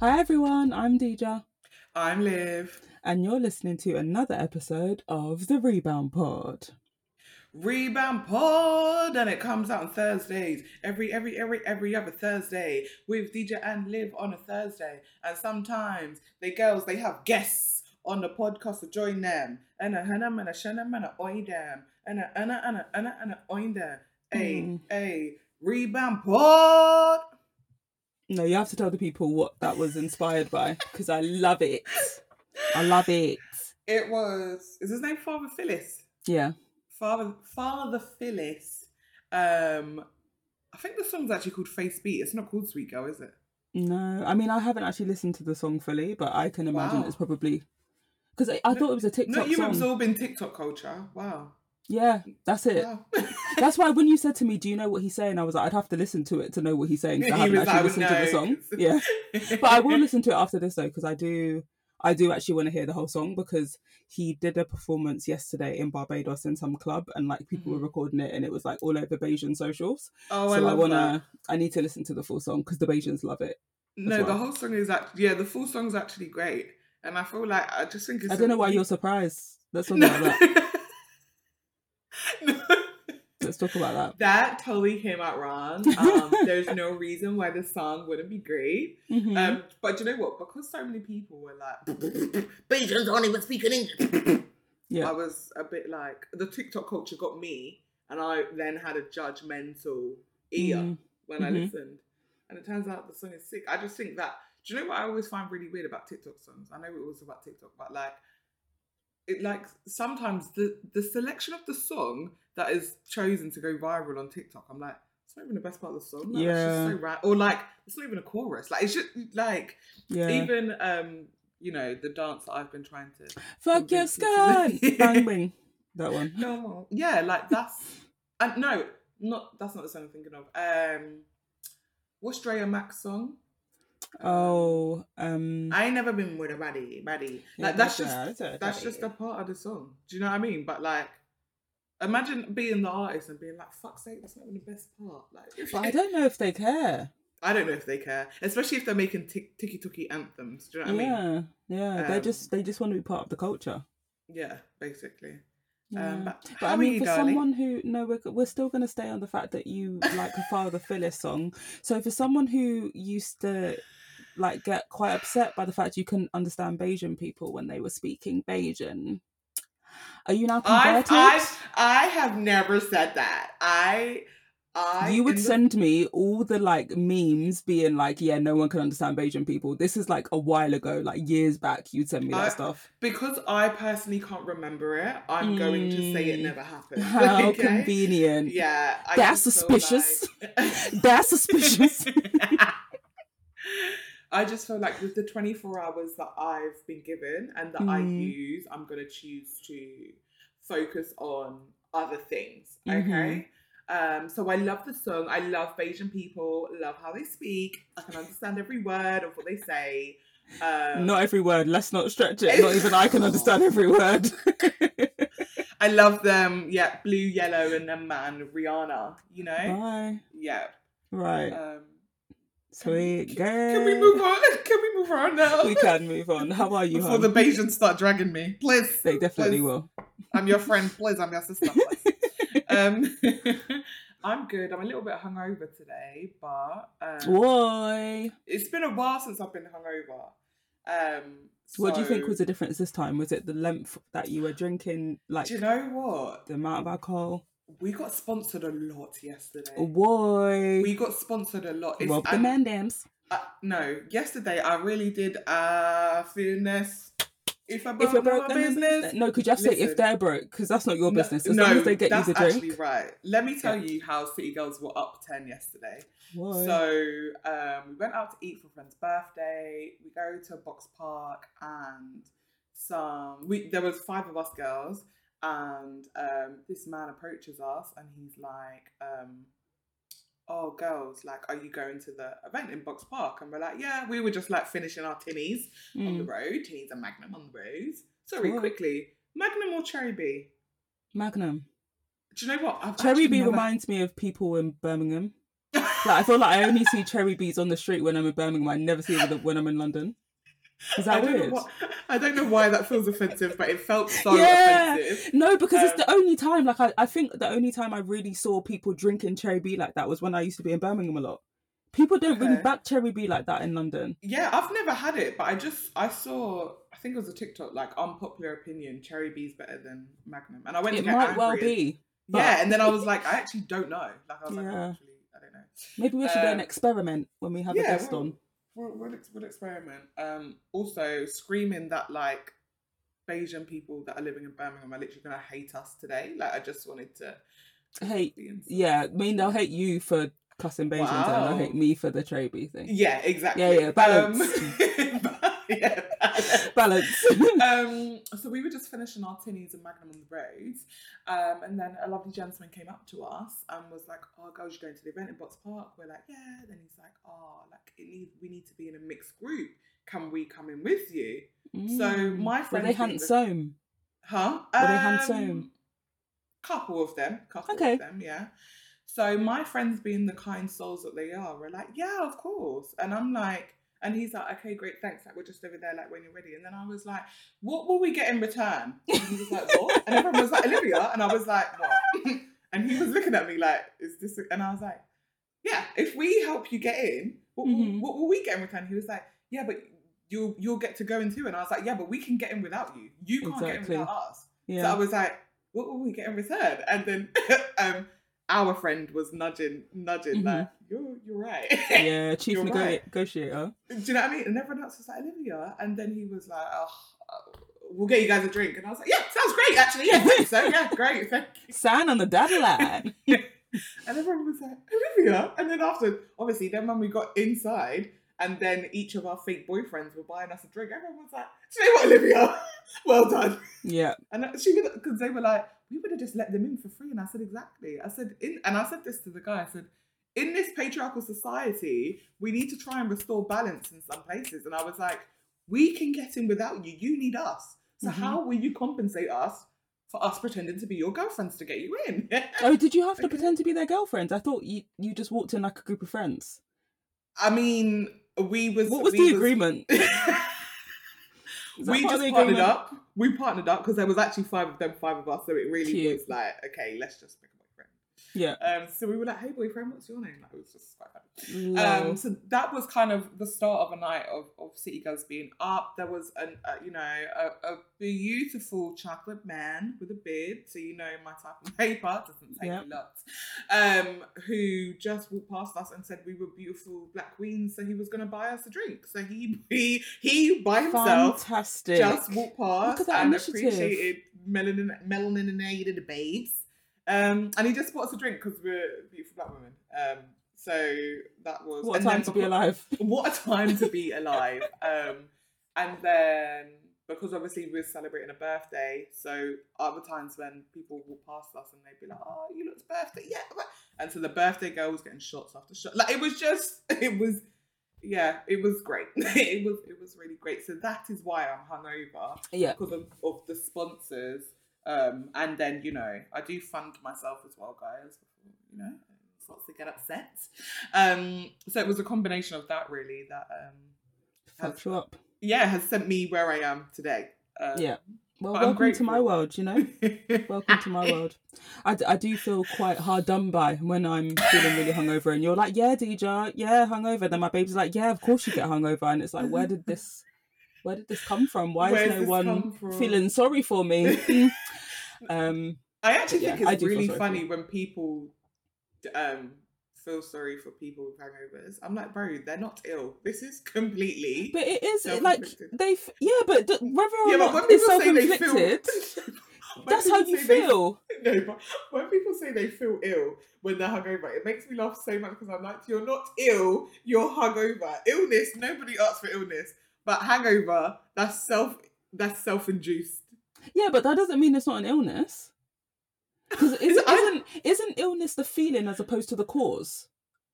Hi everyone, I'm Deeja, I'm Liv. and you're listening to another episode of the Rebound Pod. Rebound Pod, and it comes out on Thursdays. Every every every every other Thursday with DJ and Liv on a Thursday. And sometimes they girls they have guests on the podcast to join them. And a hana mana shana mana oin them. And a ana ana ana ana oin them. Hey Hmm. hey Rebound Pod. No, you have to tell the people what that was inspired by because I love it. I love it. It was is his name Father Phyllis? Yeah. Father Father Phyllis. Um I think the song's actually called Face Beat. It's not called Sweet Girl, is it? No, I mean I haven't actually listened to the song fully, but I can imagine Wow. it's probably because I, I No- thought it was a TikTok Not you song. absorbing TikTok culture. Wow. Yeah, that's it. Wow. That's why when you said to me, "Do you know what he's saying?" I was like, "I'd have to listen to it to know what he's saying." I haven't actually like, listened to the song. Yeah, but I will listen to it after this though because I do. I do actually want to hear the whole song because he did a performance yesterday in Barbados in some club and like people were Mhm. recording it and it was like all over Bajan socials. Oh, I so I, love wanna, that. I need to listen to the full song because the Bajans love it. No, the whole song is actually yeah, the full song's actually great, and I feel like I just think it's. I don't know why you're surprised. Let's talk No. about that. No. Let's talk about that. That totally came out wrong. Um, there's no reason why the song wouldn't be great. Mhm. Um, but you know what? Because so many people were like, Bajans don't even speak English. yeah, I was a bit like the TikTok culture got me, and I then had a judgmental ear Mm. when I Mhm. listened. And it turns out the song is sick. I just think that. Do you know what I always find really weird about TikTok songs? I know it was about TikTok, but like, it like sometimes the the selection of the song that is chosen to go viral on TikTok, I'm like, it's not even the best part of the song. Like, it's Yeah. just so ra- or like it's not even a chorus. Like it's just like yeah. even um you know the dance that I've been trying to Fuck your convince you to- skirt, bang bang. That one. no more. Yeah, like that's and no, not that's not the song I'm thinking of. Um, what's Drea Max song? Oh, um, I ain't never been with a baddie, baddie. Like that's just that's just a part of the song. Do you know what I mean? But like, imagine being the artist and being like, "Fuck's sake, that's not even the best part." Like, But I don't know if they care. I don't know if they care, especially if they're making tick ticky anthems. Do you know what I mean? yeah, yeah. they Um, just they just want to be part of the culture. Yeah, basically. Yeah. Um, but, But I mean, you, for darling? someone who no, we're we're still going to stay on the fact that you like a Father Phyllis song. So for someone who used to like get quite upset by the fact you couldn't understand Bajan people when they were speaking Bajan, are you now I, converted? I I have never said that. I I you would send me all the like memes being like, yeah, no one can understand Bajan people. This is like a while ago, like years back. You'd send me that I- stuff. because I personally can't remember it. I'm going to say it Mm. never happened. How okay? convenient. Yeah, I That's suspicious. like- That's suspicious. I just feel like with the 24 hours that I've been given and that I Mm. use, I'm going to choose to focus on other things. Mhm. Okay. Um, so I love the song. I love Bajan people. Love how they speak. I can understand every word of what they say. Um, not every word. Let's not stretch it. Not even I can understand every word. I love them. Yeah, blue, yellow, and then man Rihanna. You know. Bye. Yeah. Right. Um, Sweet girl. can we move on? Can we move on now? We can move on. How are you? Before hon? the Bajans start dragging me, please. They definitely please. will. I'm your friend, please. I'm your sister, please. um, I'm good. I'm a little bit hungover today, but um, Why? it's been a while since I've been hungover. Um, What do you think was the difference this time? Was it the length that you were drinking, like Do you know what? the amount of alcohol? We got sponsored a lot yesterday. Why? We got sponsored a lot. It's- the and- man dams. Uh, no, yesterday I really did uh finesse. If I If broke you're broke, my business, business. No, could you just say if they're broke? Because that's not your business. As long as they get you that's the drink. actually right. Let me tell you how City Girls were up ten yesterday. Why? So um, we went out to eat for a friend's birthday. We go to a Box Park and some. We there was five of us girls, and um, this man approaches us and he's like, um, "Oh, girls, like, are you going to the event in Box Park?" And we're like, "Yeah." We were just like finishing our tinnies on the Mm. road. Tinnies and Magnum on the road. Sorry, Cool. quickly, Magnum or Cherry B? Magnum. Do you know what? I've Cherry B never- reminds me of people in Birmingham. Like I feel like I only see cherry bees on the street when I'm in Birmingham. I never see them when I'm in London. Is I that know weird? why, I don't know why that feels offensive, but it felt so Yeah. offensive. No, because it's Um, the only time. Like I, I think the only time I really saw people drinking cherry bee like that was when I used to be in Birmingham a lot. People don't really Okay. back cherry bee like that in London. Yeah, I've never had it, but I just I saw I think it was a TikTok like unpopular opinion, Cherry Bee's better than Magnum, and I went It to might well be. but- Yeah, and then I was like, I actually don't know. Like I was like, oh, actually, I don't know. Maybe we should do an Um, experiment when we have a yeah, guest well- on. We'll, we'll, we'll experiment. Um, also, screaming that like Bajan people that are living in Birmingham are literally gonna hate us today. Like I just wanted to. Hate, yeah. I mean, they'll hate you for cussing Bajans and they'll hate me for the bee thing. Yeah, exactly. Yeah, yeah, balance. Um, yeah, balance. Um, so we were just finishing our tinnies and Magnum on the road, um, and then a lovely gentleman came up to us and was like, "Oh, girls, you're going to the event in Box Park?" We're like, "Yeah." Then he's like, "Oh, like it need, we need to be in a mixed group. Can we come in with you?" So Mm. my Were friend, they handsome? huh? Were they Um, handsome? Couple of them, couple Okay. of them, yeah. So my friends, being the kind souls that they are, were like, "Yeah, of course," and I'm like. And he's like, okay, great, thanks. Like, we're just over there, like, when you're ready. And then I was like, what will we get in return? And he was like, what? And everyone was like, Olivia. And I was like, what? and he was looking at me like, is this? a-" And I was like, yeah, if we help you get in, what, will- Mhm. what will we get in return? He was like, yeah, but you'll you'll get to go in too. And I was like, yeah, but we can get in without you. You can't Exactly. get in without us. So I was like, what will we get in return? And then um, our friend was nudging, nudging, Mhm. like, you're you're right. Yeah, chief nego- right. negotiator. Do you know what I mean? And everyone else was like, Olivia. And then he was like, oh, we'll get you guys a drink. And I was like, yeah, sounds great, actually. Yeah, thanks, so yeah, great, thank you. Sign on the dotted line. And everyone was like, Olivia. And then after, obviously, then when we got inside, and then each of our fake boyfriends were buying us a drink, everyone was like, do you know what, Olivia? well done. yeah. And she because they were like, we would have just let them in for free. And I said, exactly. I said, in, and I said this to the guy. I said, in this patriarchal society, we need to try and restore balance in some places. And I was like, we can get in without you. You need us. So Mhm. how will you compensate us for us pretending to be your girlfriends to get you in? Oh, did you have to Okay. pretend to be their girlfriends? I thought you you just walked in like a group of friends. I mean, we was. What was the agreement? We just partnered up. We partnered up because there was actually five of them, five of us. So it really Cute. was like, okay, let's just pick. Yeah. Um, so we were like, hey boyfriend, what's your name? Like, it was just quite funny. Um, so that was kind of the start of a night of, of City Girls being up. There was an, uh, you know, a, a beautiful chocolate man with a beard. So you know my type of paper doesn't take Yep. a lot. Um, who just walked past us and said we were beautiful black queens. So he was going to buy us a drink. So he he he by himself Fantastic. just walked past and initiative. appreciated melanin melaninated babes. Um, and he just bought us a drink because we're beautiful black women. Um, so that was What a time to be alive. What a time to be alive. Um, and then because obviously we're celebrating a birthday, so other times when people walk past us and they'd be like, "Oh, you look's birthday, yeah," and so the birthday girl was getting shots after shots. Like it was just, it was, yeah, it was great. it was, it was really great. So that is why I'm hungover Yeah. because of, of the sponsors. Um, and then you know, I do fund myself as well, guys. You know, it's not to get upset. Um, so it was a combination of that really that um, Fucked you up. yeah has sent me where I am today. Um, Yeah. Well, welcome to my world, you know? Welcome to my world. I, d- I do feel quite hard done by when I'm feeling really hungover and you're like, yeah, DJ, yeah, hungover. Then my baby's like, yeah, of course you get hungover. And it's like, where did this, where did this come from? Why Where's is no one feeling sorry for me? Um, I actually think I it's really funny when people um, feel sorry for people with hangovers. I'm like, bro, they're not ill. This is completely. but it is like they, f- yeah, but d- whether or yeah, not it's self say they feel, inflicted, when that's how you say they- feel. no, but when people say they feel ill when they're hungover, it makes me laugh so much because I'm like, you're not ill, you're hungover. Illness, nobody asks for illness, but hangover, that's self, that's self-induced. Yeah, but that doesn't mean it's not an illness. Because isn't, isn't isn't illness the feeling as opposed to the cause?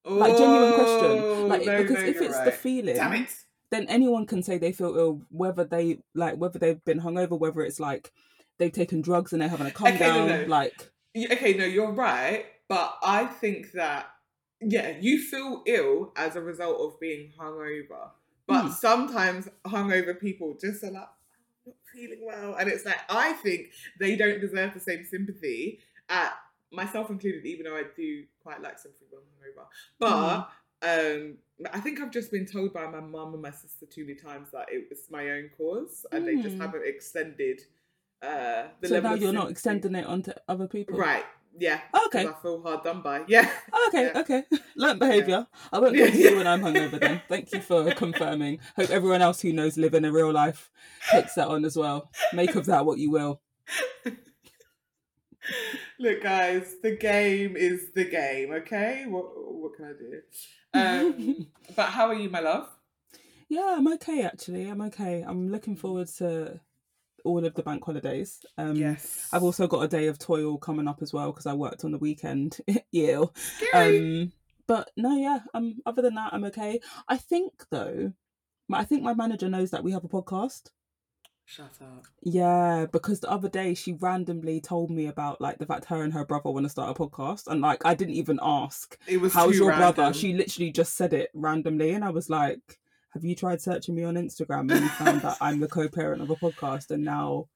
Like genuine question. Oh, like Oh, no, because no, if it's the feeling, it. then anyone can say they feel ill, whether they like whether they've been hungover, whether it's like they've taken drugs and they're having a calm Okay, down. no. Like Okay, no, you're right, but I think that yeah, you feel ill as a result of being hungover. But Hmm. sometimes hungover people just are like, I'm not feeling well. And it's like, I think they don't deserve the same sympathy, at myself included, even though I do quite like sympathy when hungover. But um, I think I've just been told by my mum and my sister too many times that it was my own cause and they just Hmm. haven't extended uh, the so level now you're not extending it onto other people. Right. Yeah. Okay. I feel hard done by. Yeah. Okay, Yeah. okay. Learned behaviour. I won't Yeah. come to you when I'm hungover then. Thank you for confirming. Hope everyone else who knows living a real life takes that on as well. Make of that what you will. Look, guys, the game is the game. Okay, what what can I do? Um, but how are you, my love? Yeah, I'm okay actually. I'm okay. I'm looking forward to all of the bank holidays. Um yes, I've also got a day of toil coming up as well because I worked on the weekend. yeah. Um but no, yeah, um other than that I'm okay. I think though, I think my manager knows that we have a podcast. Shut up. Yeah, because the other day she randomly told me about like the fact her and her brother want to start a podcast, and like I didn't even ask, It was "How's your brother?" She literally just said it randomly, and I was like, "Have you tried searching me on Instagram and you found that I'm the co-parent of a podcast, and now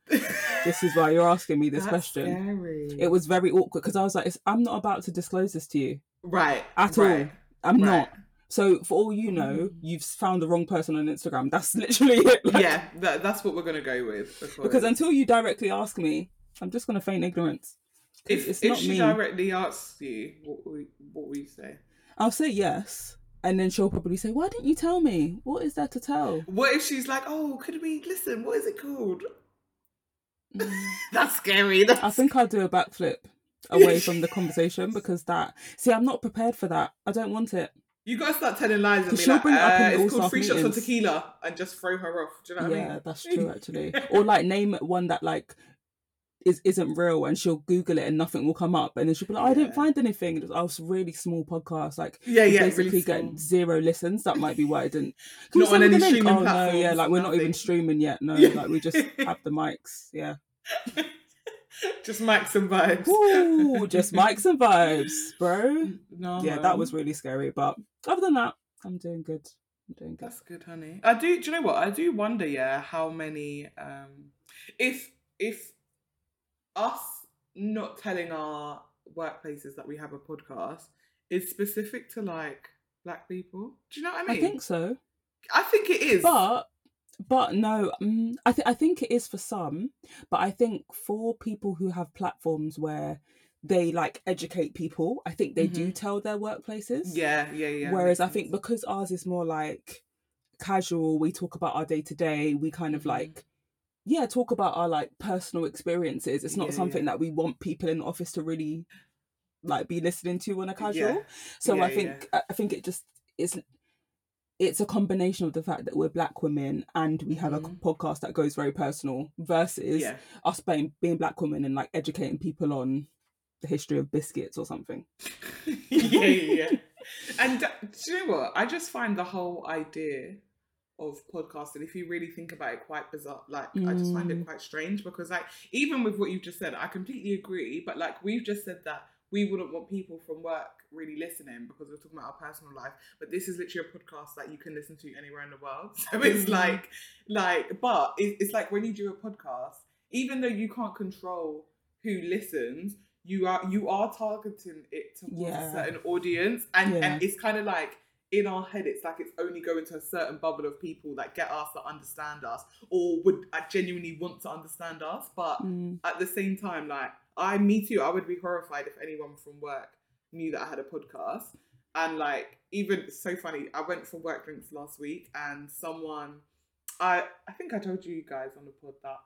this is why you're asking me this That's question?" Scary. It was very awkward because I was like, "I'm not about to disclose this to you. right at all. right, I'm right. not." So for all you know, Mm. you've found the wrong person on Instagram. That's literally it. Like, yeah, that, that's what we're gonna go with because, Because until you directly ask me, I'm just gonna feign ignorance. if it's if not she me. directly asks you, what will, what will you say? I'll say yes, and then she'll probably say, "Why didn't you tell me? What is there to tell?" What if she's like, oh, could we listen? What is it called? Mm. That's scary. That's... I think I'll do a backflip away from the conversation because that. See, I'm not prepared for that. I don't want it. You gotta start telling lies and be she'll like, bring it up in uh, all it's called three shots of tequila and just throw her off. Do you know what I yeah, mean? that's true actually. or like name one that like is isn't real, and she'll Google it and nothing will come up, and then she'll be like, "I didn't find anything." It was, a really small podcast, like. Yeah, yeah, basically really get zero listens. That might be why I didn't. Can Not on any streaming Oh no, yeah, like we're not even streaming yet. No, Yeah. like we just have the mics. Yeah. just mics and vibes. Ooh, just mics and vibes, bro. No, Yeah, that was really scary. But other than that, I'm doing good. I'm doing good. That's good, honey. I do. Do you know what? I do wonder. Yeah, how many? Um, if if us not telling our workplaces that we have a podcast is specific to like black people. Do you know what I mean? I think so. I think it is. But but no, mm, I think I think it is for some, but I think for people who have platforms where they like educate people, I think they do Mhm. tell their workplaces. yeah, yeah, yeah. Whereas I think because ours is more like casual, we talk about our day to day, we kind of Mhm. like yeah, talk about our like personal experiences. It's not Yeah, something yeah. that we want people in the office to really like be listening to on a casual. Yeah. So I think I think it just it's it's a combination of the fact that we're black women and we have a Mhm. podcast that goes very personal versus us being being black women and like educating people on the history of biscuits or something. yeah, yeah. And uh, do you know what? I just find the whole idea of podcasting, if you really think about it, quite bizarre. Like, I just find it Mm. quite strange because, like, even with what you've just said, I completely agree. But like, we've just said that we wouldn't want people from work really listening because we're talking about our personal life. But this is literally a podcast that you can listen to anywhere in the world. So it's Mm. like, like, but it, it's like when you do a podcast, even though you can't control who listens, you are you are targeting it towards Yeah. a certain audience, and Yeah. and it's kind of like in our head, it's like it's only going to a certain bubble of people that get us that understand us or would uh, genuinely want to understand us. But Mm. at the same time, like I, me too, I would be horrified if anyone from work knew that I had a podcast. And like, even so funny, I went for work drinks last week, and someone, I I think I told you guys on the pod that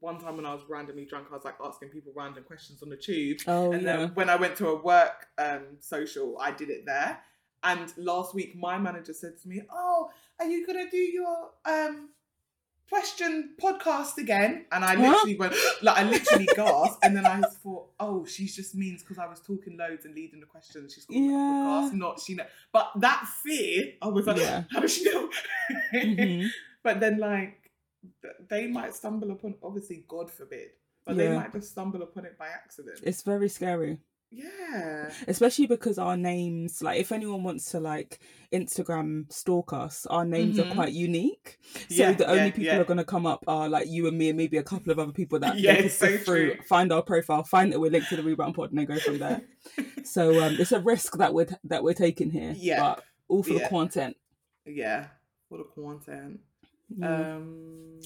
one time when I was randomly drunk, I was like asking people random questions on the tube. Oh and yeah. then when I went to a work um, social, I did it there. And last week, my manager said to me, "Oh, are you gonna do your um, question podcast again?" And I literally went, like, I literally gasped, and then I thought, "Oh, she just means because I was talking loads and leading the questions, she's got Yeah. podcast, not she know." But that fear, I was like, Yeah. "How does she know?" Mhm. But then, like, they might stumble upon, obviously, God forbid, but they might just stumble upon it by accident. It's very scary. Yeah. especially because our names like if anyone wants to like instagram stalk us our names Mhm. are quite unique so Yeah, the only yeah, people yeah. are going to come up are like you and me and maybe a couple of other people that Yeah, so through true. find our profile find that we're linked to the rebound pod and then go from there so um it's a risk that we're that we're taking here Yeah. but all for the content yeah. For the content. Um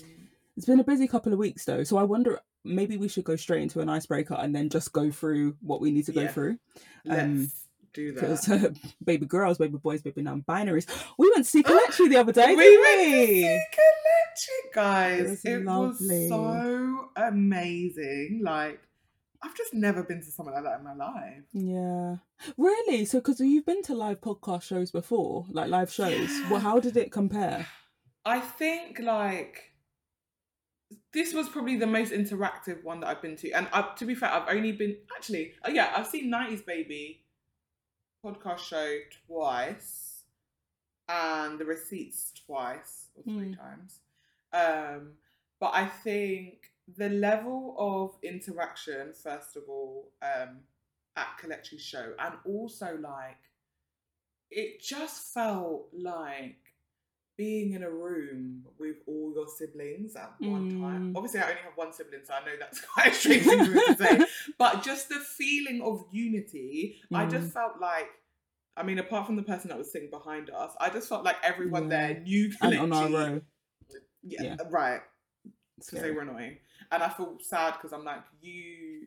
it's been a busy couple of weeks though so i wonder maybe we should go straight into an icebreaker and then just go through what we need to go Yeah. through let's Um, do that. because uh, baby girls, baby boys, baby non-binaries. We went to see Kelechi the other day, we didn't went to we? see Kelechi, guys. It was It was, so amazing. Like, I've just never been to something like that in my life. Yeah, really. So, because you've been to live podcast shows before, like live shows. Well, how did it compare? I think like this was probably the most interactive one that I've been to, and I, to be fair, I've only been actually, oh yeah, I've seen '90s Baby podcast show twice, and the receipts twice or three Mm. times. Um, but I think the level of interaction, first of all, um, at Kelechi's show, and also like it just felt like being in a room with all your siblings at one time. Mm. Obviously, I only have one sibling, so I know that's quite a strange thing to say. But just the feeling of unity, I just Mm. felt like. I mean, apart from the person that was sitting behind us, I just felt like everyone Yeah. there knew And on our row, Yeah, Yeah. right. Because they were annoying. And I feel sad because I'm like, you.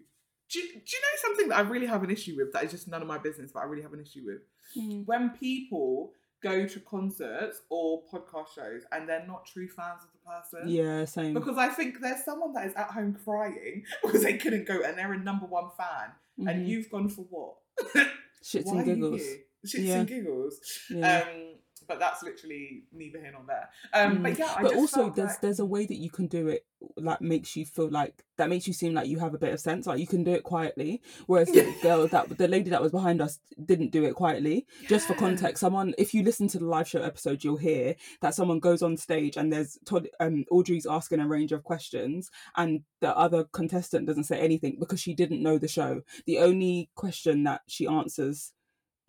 Do, you- do you know something that I really have an issue with that is just none of my business, but I really have an issue with? Mm. When people go to concerts or podcast shows and they're not true fans of the person. yeah, same. Because I think there's someone that is at home crying because they couldn't go and they're a number one fan. And Mhm. you've gone for what? shits Why and giggles. Shits Yeah. and giggles. Yeah. Um, but that's literally neither here nor there. Um, Mm. But yeah, I but also there's like- there's a way that you can do it like makes you feel like that makes you seem like you have a bit of sense like you can do it quietly whereas the girl that the lady that was behind us didn't do it quietly just for context someone if you listen to the live show episode you'll hear that someone goes on stage and there's Todd, um audrey's asking a range of questions and the other contestant doesn't say anything because she didn't know the show the only question that she answers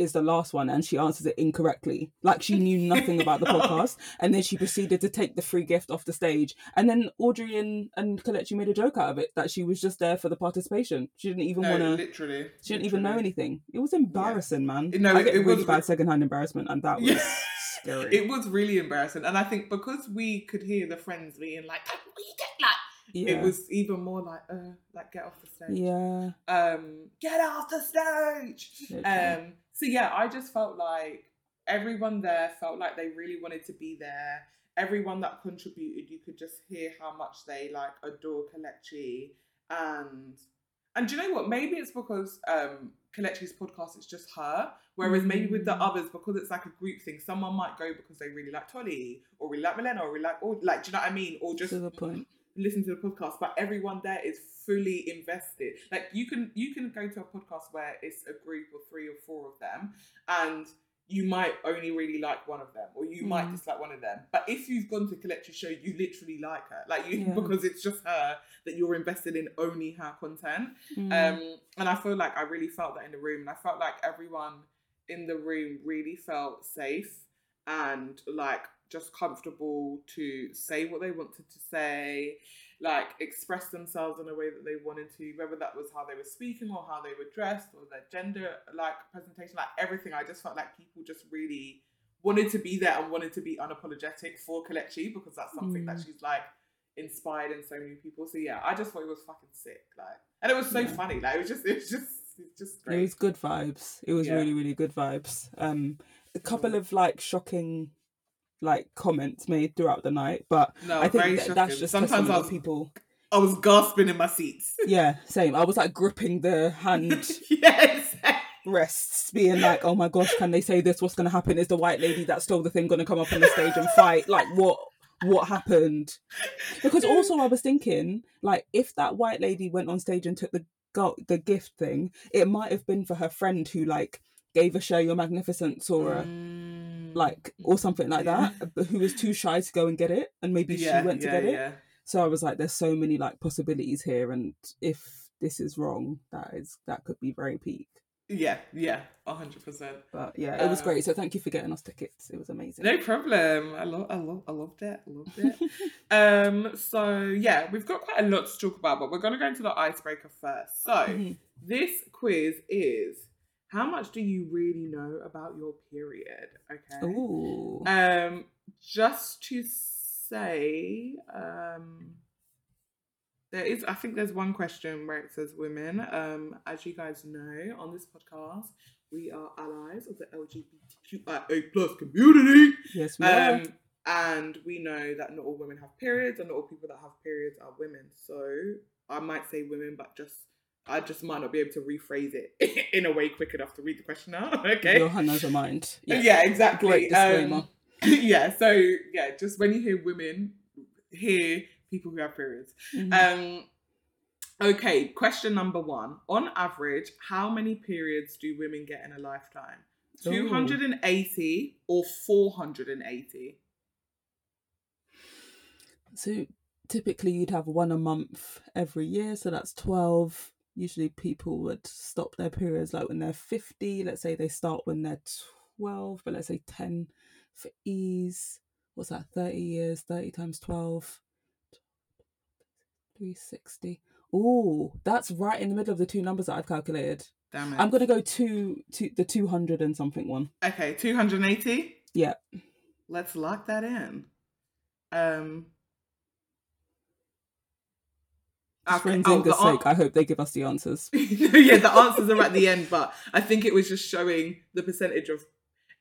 is the last one and she answers it incorrectly like she knew nothing about the podcast and then she proceeded to take the free gift off the stage and then audrey and and Kelechi made a joke out of it that she was just there for the participation she didn't even No, want to literally. she didn't even know anything it was embarrassing man No, i get it really was bad secondhand embarrassment and that was Yeah. scary It was really embarrassing, and I think because we could hear the friends being like, "What you get like?" yeah It was even more like, "Uh, like get off the stage." yeah Um, get off the stage. literally. Um, so yeah, I just felt like everyone there felt like they really wanted to be there. Everyone that contributed, you could just hear how much they like adore Kelechi and and do you know what? Maybe it's because um Kelechi's podcast it's just her, whereas maybe with the Mm. others, because it's like a group thing, someone might go because they really like Tolly or really like Milena or really like or like do you know what I mean? Or just to the point listen to the podcast, but everyone there is fully invested. Like you can you can go to a podcast where it's a group of three or four of them, and you might only really like one of them, or you might Mm. dislike one of them. But if you've gone to a Kelechi's show, you literally like her, like you Yeah. because it's just her that you're invested in only her content. Mm. Um, and I feel like I really felt that in the room, and I felt like everyone in the room really felt safe and like just comfortable to say what they wanted to say, like express themselves in a way that they wanted to, whether that was how they were speaking or how they were dressed or their gender like presentation, like everything. I just felt like people just really wanted to be there and wanted to be unapologetic for Kelechi because that's something that Mm. she's like inspired in so many people. So yeah, I just thought it was fucking sick. Like and it was so Yeah. funny. Like it was just it was just it's just It was good vibes. It was Yeah. really, really good vibes. Um, a couple of like shocking, like comments made throughout the night, but no, I think that, that's just Sometimes I was people. I was gasping in my seats. Yeah, same. I was like gripping the hand yes. rests, being like, "Oh my gosh, can they say this? What's going to happen? Is the white lady that stole the thing going to come up on the stage and fight? Like, what? What happened?" Because also, I was thinking, like, if that white lady went on stage and took the go- the gift thing, it might have been for her friend who like gave a show your magnificence or a Mm. Like or something like Yeah. that, but who was too shy to go and get it, and maybe she went to get it. So I was like, there's so many like possibilities here, and if this is wrong, that is that could be very peak. Yeah, yeah, hundred percent. But yeah, it was Um, great. So thank you for getting us tickets. It was amazing. No problem. I love, I love, I loved it. I loved it. um, so yeah, we've got quite a lot to talk about, but we're gonna go into the icebreaker first. So Mhm. this quiz is how much do you really know about your period? Okay. Ooh. Um, just to say, um, there is, I think there's one question where it says women. Um, as you guys know, on this podcast, we are allies of the LGBTQIA plus community. yes, we are. Um, and we know that not all women have periods, and not all people that have periods are women. So I might say women, but just I just might not be able to rephrase it in a way quick enough to read the question out. Okay. Johanna's a mind. Yeah, exactly. Great disclaimer. Um, yeah, so yeah, just when you hear women, hear people who have periods. Mhm. Um, okay, question number one. On average, how many periods do women get in a lifetime? Ooh. 280 or 480? So typically you'd have one a month every year, so that's 12. Usually people would stop their periods like when they're 50. Let's say they start when they're 12, but let's say 10 for ease. What's that? 30 years, 30 times 12. 360. Oh, that's right in the middle of the two numbers that I've calculated. Damn it. I'm gonna go to to the 200 and something one. Okay, 280? Yeah. Let's lock that in. Um, For oh, the an- sake, I hope they give us the answers. yeah, the answers are at the end, but I think it was just showing the percentage of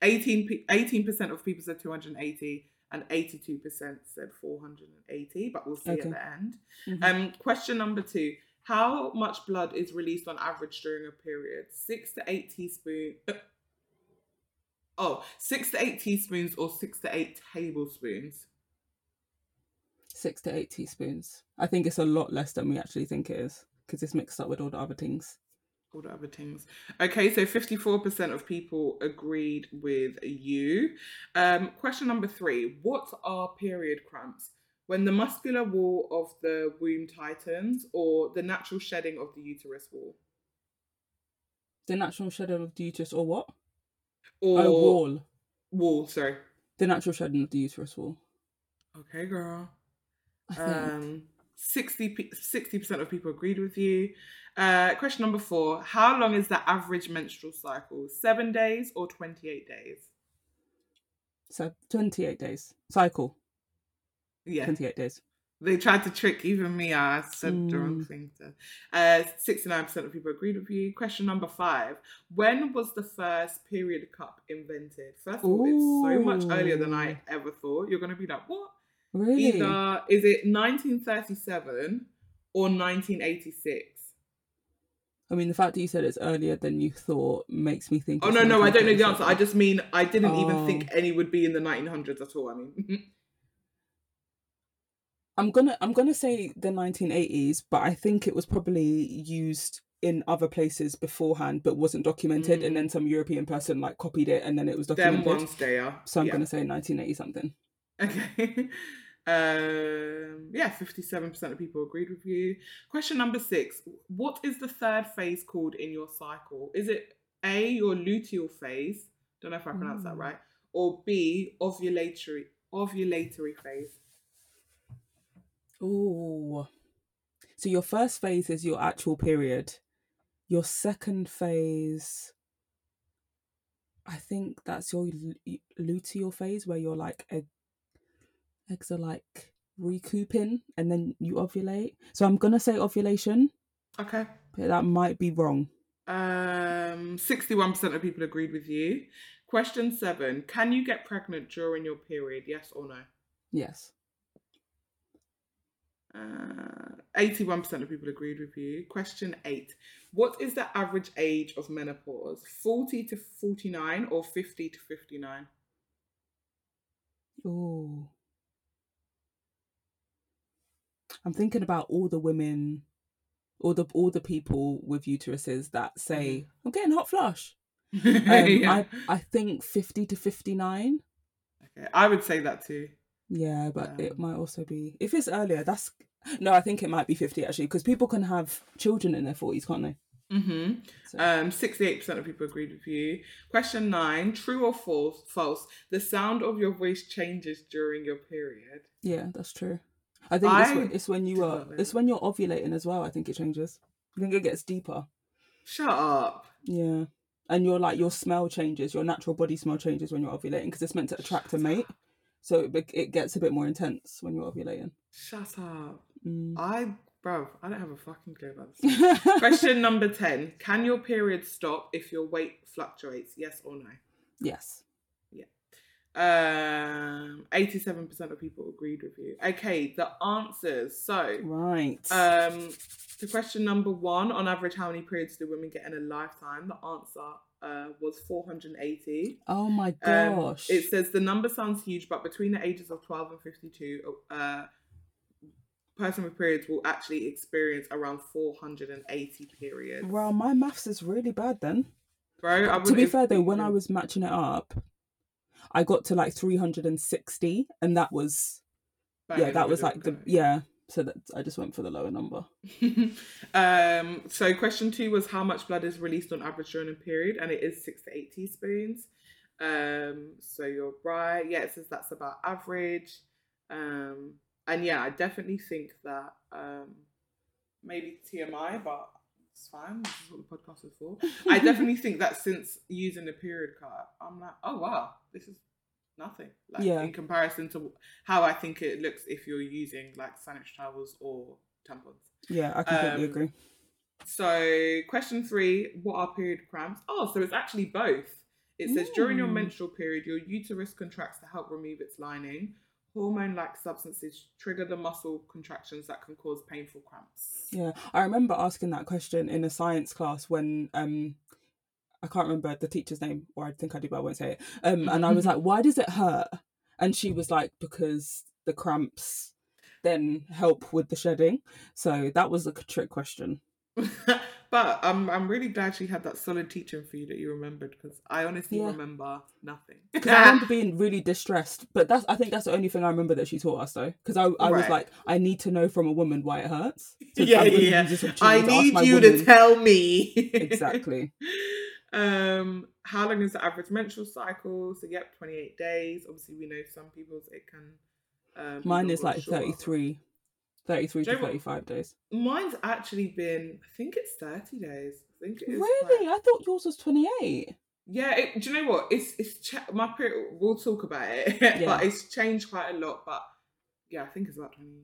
18 18% of people said 280 and 82% said 480, but we'll see Okay. at the end. Mhm. Um, question number two: How much blood is released on average during a period? Six to eight teaspoons. Oh, six to eight teaspoons or six to eight tablespoons. Six to eight teaspoons. I think it's a lot less than we actually think it is because it's mixed up with all the other things. all the other things. Okay, so 54% of people agreed with you. Um, question number three What are period cramps? When the muscular wall of the womb tightens or the natural shedding of the uterus wall? The natural shedding of the uterus, or what? Or oh, wall. wall, sorry. The natural shedding of the uterus wall. Okay, girl. Um, 60 60% of people agreed with you. Uh, question number four How long is the average menstrual cycle? Seven days or 28 days? so 28 days. Cycle. Yeah. 28 days. They tried to trick even me. I said the wrong Mm. thing. To, uh, 69% of people agreed with you. Question number five. When was the first period cup invented? First of all, it's so much earlier than I ever thought. You're going to be like, what? Really? Either, is it 1937 or 1986? I mean, the fact that you said it's earlier than you thought makes me think. Oh, no, no, I don't know the answer. I just mean, I didn't even think Oh. any would be in the 1900s at all. I mean, I'm gonna I'm gonna say the 1980s, but I think it was probably used in other places beforehand, but wasn't documented, Mm. and then some European person like copied it, and then it was them documented. ones there. So I'm yeah. gonna say 1980 something. Okay. Um, yeah, 57% of people agreed with you. Question number six What is the third phase called in your cycle? Is it A, your luteal phase? Don't know if I pronounced that Mm. right. Or B, ovulatory ovulatory phase? Ooh. So your first phase is your actual period. Your second phase, I think that's your luteal phase where you're like egg, eggs are like recouping and then you ovulate. So I'm gonna say ovulation, Okay. but that might be wrong. Um, 61% of people agreed with you. Question seven Can you get pregnant during your period? Yes or no? Yes. Uh, 81% of people agreed with you. Question eight. What is the average age of menopause? 40 to 49 or 50 to 59? Ooh. I'm thinking about all the women, all the all the people with uteruses that say, "I'm getting hot flush." Um, Yeah. I I think fifty to fifty nine. Okay, I would say that too. Yeah, but it Um, might also be if it's earlier. That's No, I think it might be 50 actually, because people can have children in their 40s, can't they? Mm-hmm. So- Um, 68% of people agreed with you. Question nine True or false? False. The sound of your voice changes during your period. Yeah, that's true. I think it's, I when, it's when you are. not it's when you're ovulating as well. I think it changes. I think it gets deeper. Shut up. Yeah, and your like your smell changes. Your natural body smell changes when you're ovulating because it's meant to attract a mate. So it, it gets a bit more intense when you're ovulating. Shut up. Mm. I, bro, I don't have a fucking clue about this. Question number 10 Can your period stop if your weight fluctuates? Yes or no? yes. Um, 87% of people agreed with you. Okay, the answers. So, Right. Um, to question number one, on average, how many periods do women get in a lifetime? The answer uh, was 480. oh my Um, gosh. it says the number sounds huge, but between the ages of 12 and 52, uh, person with periods will actually experience around 480 periods. Well, my maths is really bad then. Bro, I to be fair though, when I was matching it up, I got to like 360, and that was bang yeah, that was like the yeah. So that I just went for the lower number. um, so question two was how much blood is released on average during a period, and it is six to eight teaspoons. Um, so you're right. Yeah, it says that's about average. Um, and yeah, I definitely think that um, maybe TMI, but it's fine. This is what the podcast is for. I definitely think that since using the period card, I'm like, oh wow, this is nothing. Like Yeah. in comparison to how I think it looks if you're using like sanitary towels or tampons. Yeah, I completely Um, agree. So, question three What are period cramps? Oh, so it's actually both. It says during your Mm. menstrual period, your uterus contracts to help remove its lining. Hormone like substances trigger the muscle contractions that can cause painful cramps. Yeah, I remember asking that question in a science class when um I can't remember the teacher's name, or I think I do, but I won't say it. Um, and I was like, "Why does it hurt?" And she was like, "Because the cramps then help with the shedding." So that was a trick question. but I'm, I'm really glad she had that solid teaching for you that you remembered because I honestly Yeah. remember nothing. Because I remember being really distressed, but that's I think that's the only thing I remember that she taught us though. Because I I was like, I need to know from a woman why it hurts. So yeah, yeah. I opportunity to ask need you to tell me. exactly. um, how long is the average menstrual cycle? So, yep, 28 days. Obviously, we know some people's it can. Um, Mine is like shorter. 33, 33 Do to know what? 35 days. Mine's actually been, I think it's 30 days. I think it is. Really? quite- I thought yours was 28. Yeah, it, do you know what? It's it's cha- my period. We'll talk about it, Yeah. but it's changed quite a lot. But yeah, I think it's about 20,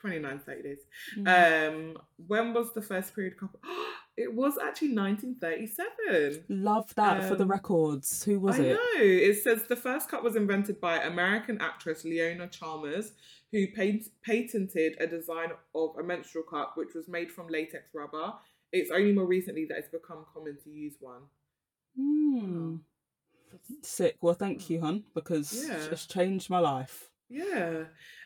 29, 30 days. Mm. Um, when was the first period couple? it was actually 1937. Love that for the um, records. Who was I it? I know. It says the first cup was invented by American actress Leona Chalmers, who pat- patented a design of a menstrual cup which was made from latex rubber. It's only more recently that it's become common to use one. Hmm. Sick. Well, thank you, hun, because Yeah. it's changed my life. Yeah.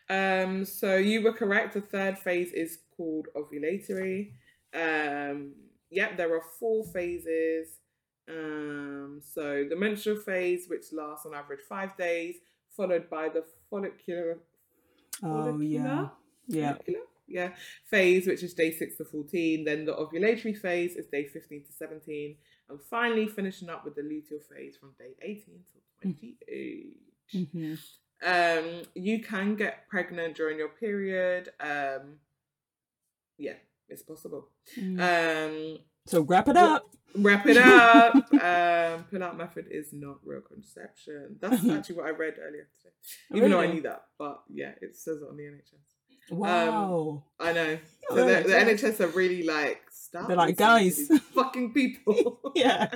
Um, so you were correct. The third phase is called ovulatory. Um, yep, there are four phases. Um, so the menstrual phase, which lasts on average five days, followed by the follicular Oh, yeah. Yeah. Yeah. Phase, which is day six to 14. Then the ovulatory phase is day 15 to 17. And finally finishing up with the luteal phase from day 18 to 28. hmm Um, you can get pregnant during your period. Um, yeah, it's possible. Mm. Um, so wrap it up. wrap it up. um, pull-out method is not real conception. That's actually what I read earlier today. Even though I knew that, but yeah, it says it on the NHS. Wow. I know. So the, NHS. the NHS are really like. They're like, "Guys." fucking people. Yeah.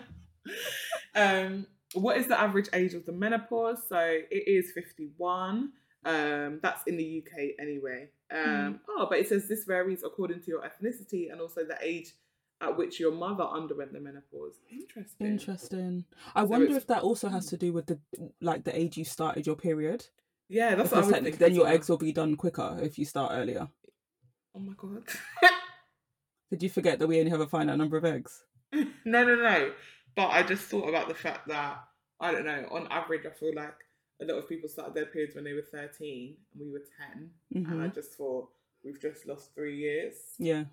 um, what is the average age of the menopause? So it is fifty-one. Um, that's in the UK anyway. Um, oh, but it says this varies according to your ethnicity and also the age at which your mother underwent the menopause. Interesting. Interesting. I So wonder if that also has to do with the like the age you started your period. Yeah, that's what I because was technically thinking. then your eggs will be done quicker if you start earlier. Oh my god. Did you forget that we only have a finite number of eggs? no, no, no. But I just thought about the fact that I don't know. On average, I feel like a lot of people started their periods when they were thirteen, and we were 10 and I Mhm. just thought, we've just lost three years. Yeah.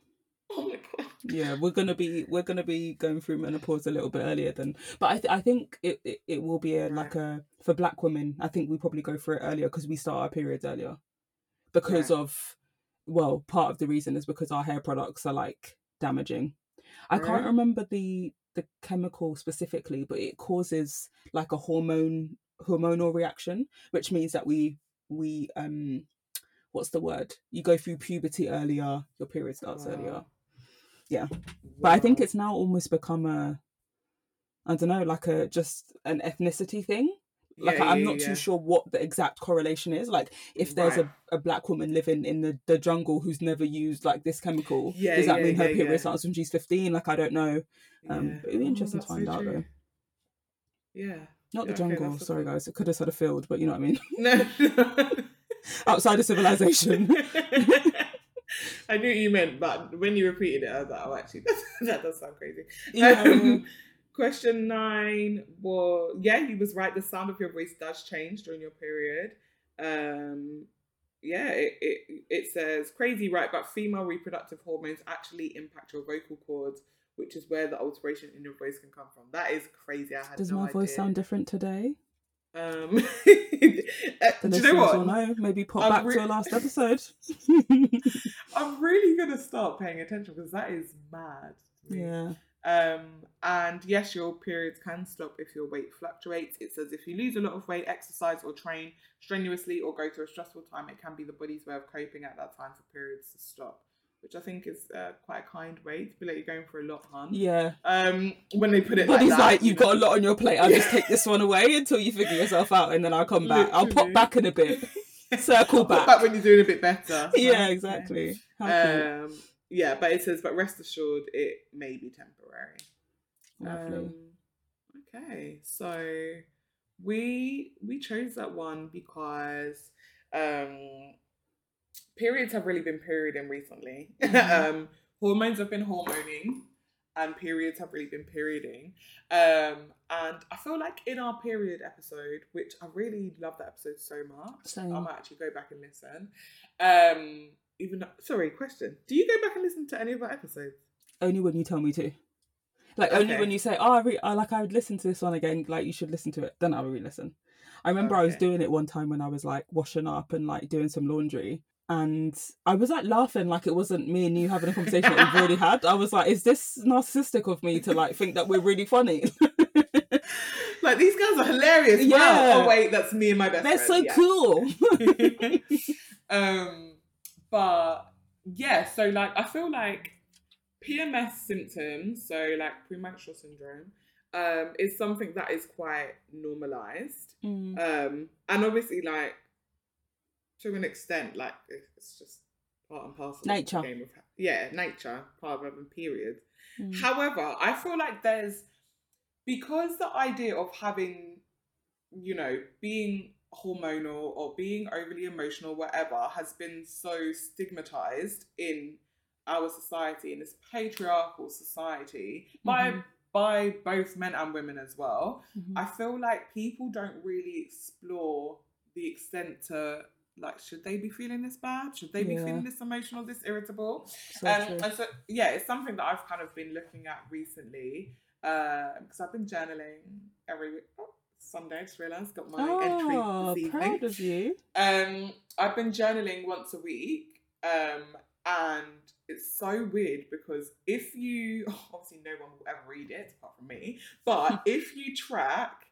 Oh my god. Yeah, we're gonna be we're gonna be going through menopause a little bit earlier than, but I th- I think it, it, it will be a like a for black women. I think we probably go through it earlier because we start our periods earlier, because Right. of, well, part of the reason is because our hair products are like damaging. I can't remember the the chemical specifically, but it causes like a hormone hormonal reaction, which means that we we um, what's the word? You go through puberty earlier, your period starts earlier. Yeah. But I think it's now almost become a, I don't know, like a just an ethnicity thing. Like Yeah, I'm yeah, not yeah. too sure what the exact correlation is. Like if there's Right. a, a black woman living in the, the jungle who's never used like this chemical, Yeah, does that mean her period starts when she's 15? Like I don't know. Um, but it'd be Oh, interesting to find so out true. though. Yeah. Not the okay, jungle, that's sorry guys. It could have said a field, but you know what I mean. No. Outside of civilization. I knew what you meant, but when you repeated it, I was like, oh, actually, that does sound crazy. yeah. Um, question nine was yeah, he was right. The sound of your voice does change during your period. Um, yeah, it, it it says crazy, right? But female reproductive hormones actually impact your vocal cords, which is where the alteration in your voice can come from. That is crazy. I had Does no my voice idea. sound different today? Um, do you know what? will know. Maybe pop I'm back re- to our last episode. I'm really gonna start paying attention because that is mad. yeah. Um, and yes, your periods can stop if your weight fluctuates. It says if you lose a lot of weight, exercise or train strenuously or go through a stressful time, it can be the body's way of coping at that time for periods to stop. Which I think is uh, quite a kind way to be like you're going for a lot, hun. Yeah. Um, when they put it But like he's that, like, you you've got a lot on your plate. I'll just take this one away until you figure yourself out, and then I'll come back. I'll pop back in a bit. Circle put back. when you're doing a bit better. Yeah, Right, exactly. How. Um, yeah, but it says, but rest assured, it may be temporary. Lovely. Um, okay, so we we chose that one because um, periods have really been perioding recently. Mhm. um, hormones have been hormoning, and periods have really been perioding. Um, and I feel like in our period episode, which I really love that episode so much, Same. I might actually go back and listen. Um, even though, sorry, question: Do you go back and listen to any of our episodes? only when you tell me to. Like only when you say, "Oh, I, re- I like I would listen to this one again." Like you should listen to it. Then I will re-listen. I remember I was doing it one time when I was like washing up and like doing some laundry, and I was like laughing like it wasn't me and you having a conversation that we've already had. I was like, "Is this narcissistic of me to like think that we're really funny?" Like these guys are hilarious. Yeah. Wow. Oh wait, that's me and my best They're so yeah. cool. um, but yeah, so like I feel like PMS symptoms, so like premenstrual syndrome, um, is something that is quite normalized. Mm. Um, and obviously, like to an extent, like it's just part and parcel. Nature. Of the game of, yeah, nature, part of having periods. Mm. However, I feel like there's because the idea of having, you know, being hormonal or being overly emotional, whatever, has been so stigmatized in our society, in this patriarchal society, by Mhm. by both men and women as well. Mhm. I feel like people don't really explore the extent to like, should they be feeling this bad? Should they be feeling this emotional, this irritable? So Um, and so, yeah, it's something that I've kind of been looking at recently because I've been journaling every week. Oh, Sunday, I just realised, got my oh, entry this evening. proud of you. Um, I've been journaling once a week, um, and it's so weird because if you obviously no one will ever read it apart from me, but if you track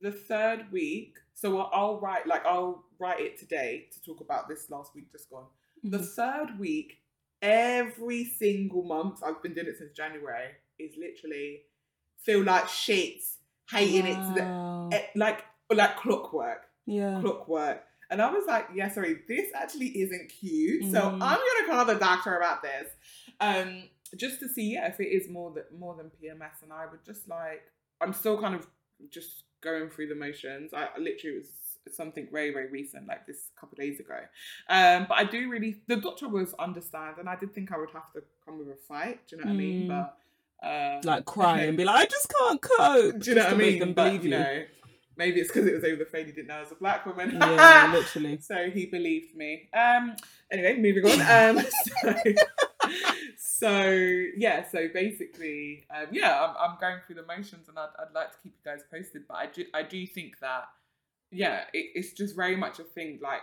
the third week, so I'll write like I'll write it today to talk about this last week just gone. The Mhm. third week, every single month, I've been doing it since January, is literally feel like shit, hating it to the eh, like like clockwork Yeah. clockwork. And I was like, yeah, sorry, this actually isn't cute. So Mm. I'm gonna call the doctor about this. Um, just to see yeah, if it is more than more than PMS. And I would just like I'm still kind of just going through the motions. I literally was something very, very recent, like this couple of days ago. Um, but I do really the doctor was understand and I did think I would have to come with a fight, do you know what I mean? Mm. But uh Like cry and be like, I just can't cope. do you know what I mean? them But, you. know, Maybe it's because it was over the phone. He didn't know I was a black woman. Yeah, literally. so he believed me. Um. Anyway, moving on. Um. So, so yeah. So basically, um, yeah, I'm, I'm going through the motions, and I'd, I'd like to keep you guys posted. But I do I do think that yeah, it, it's just very much a thing. Like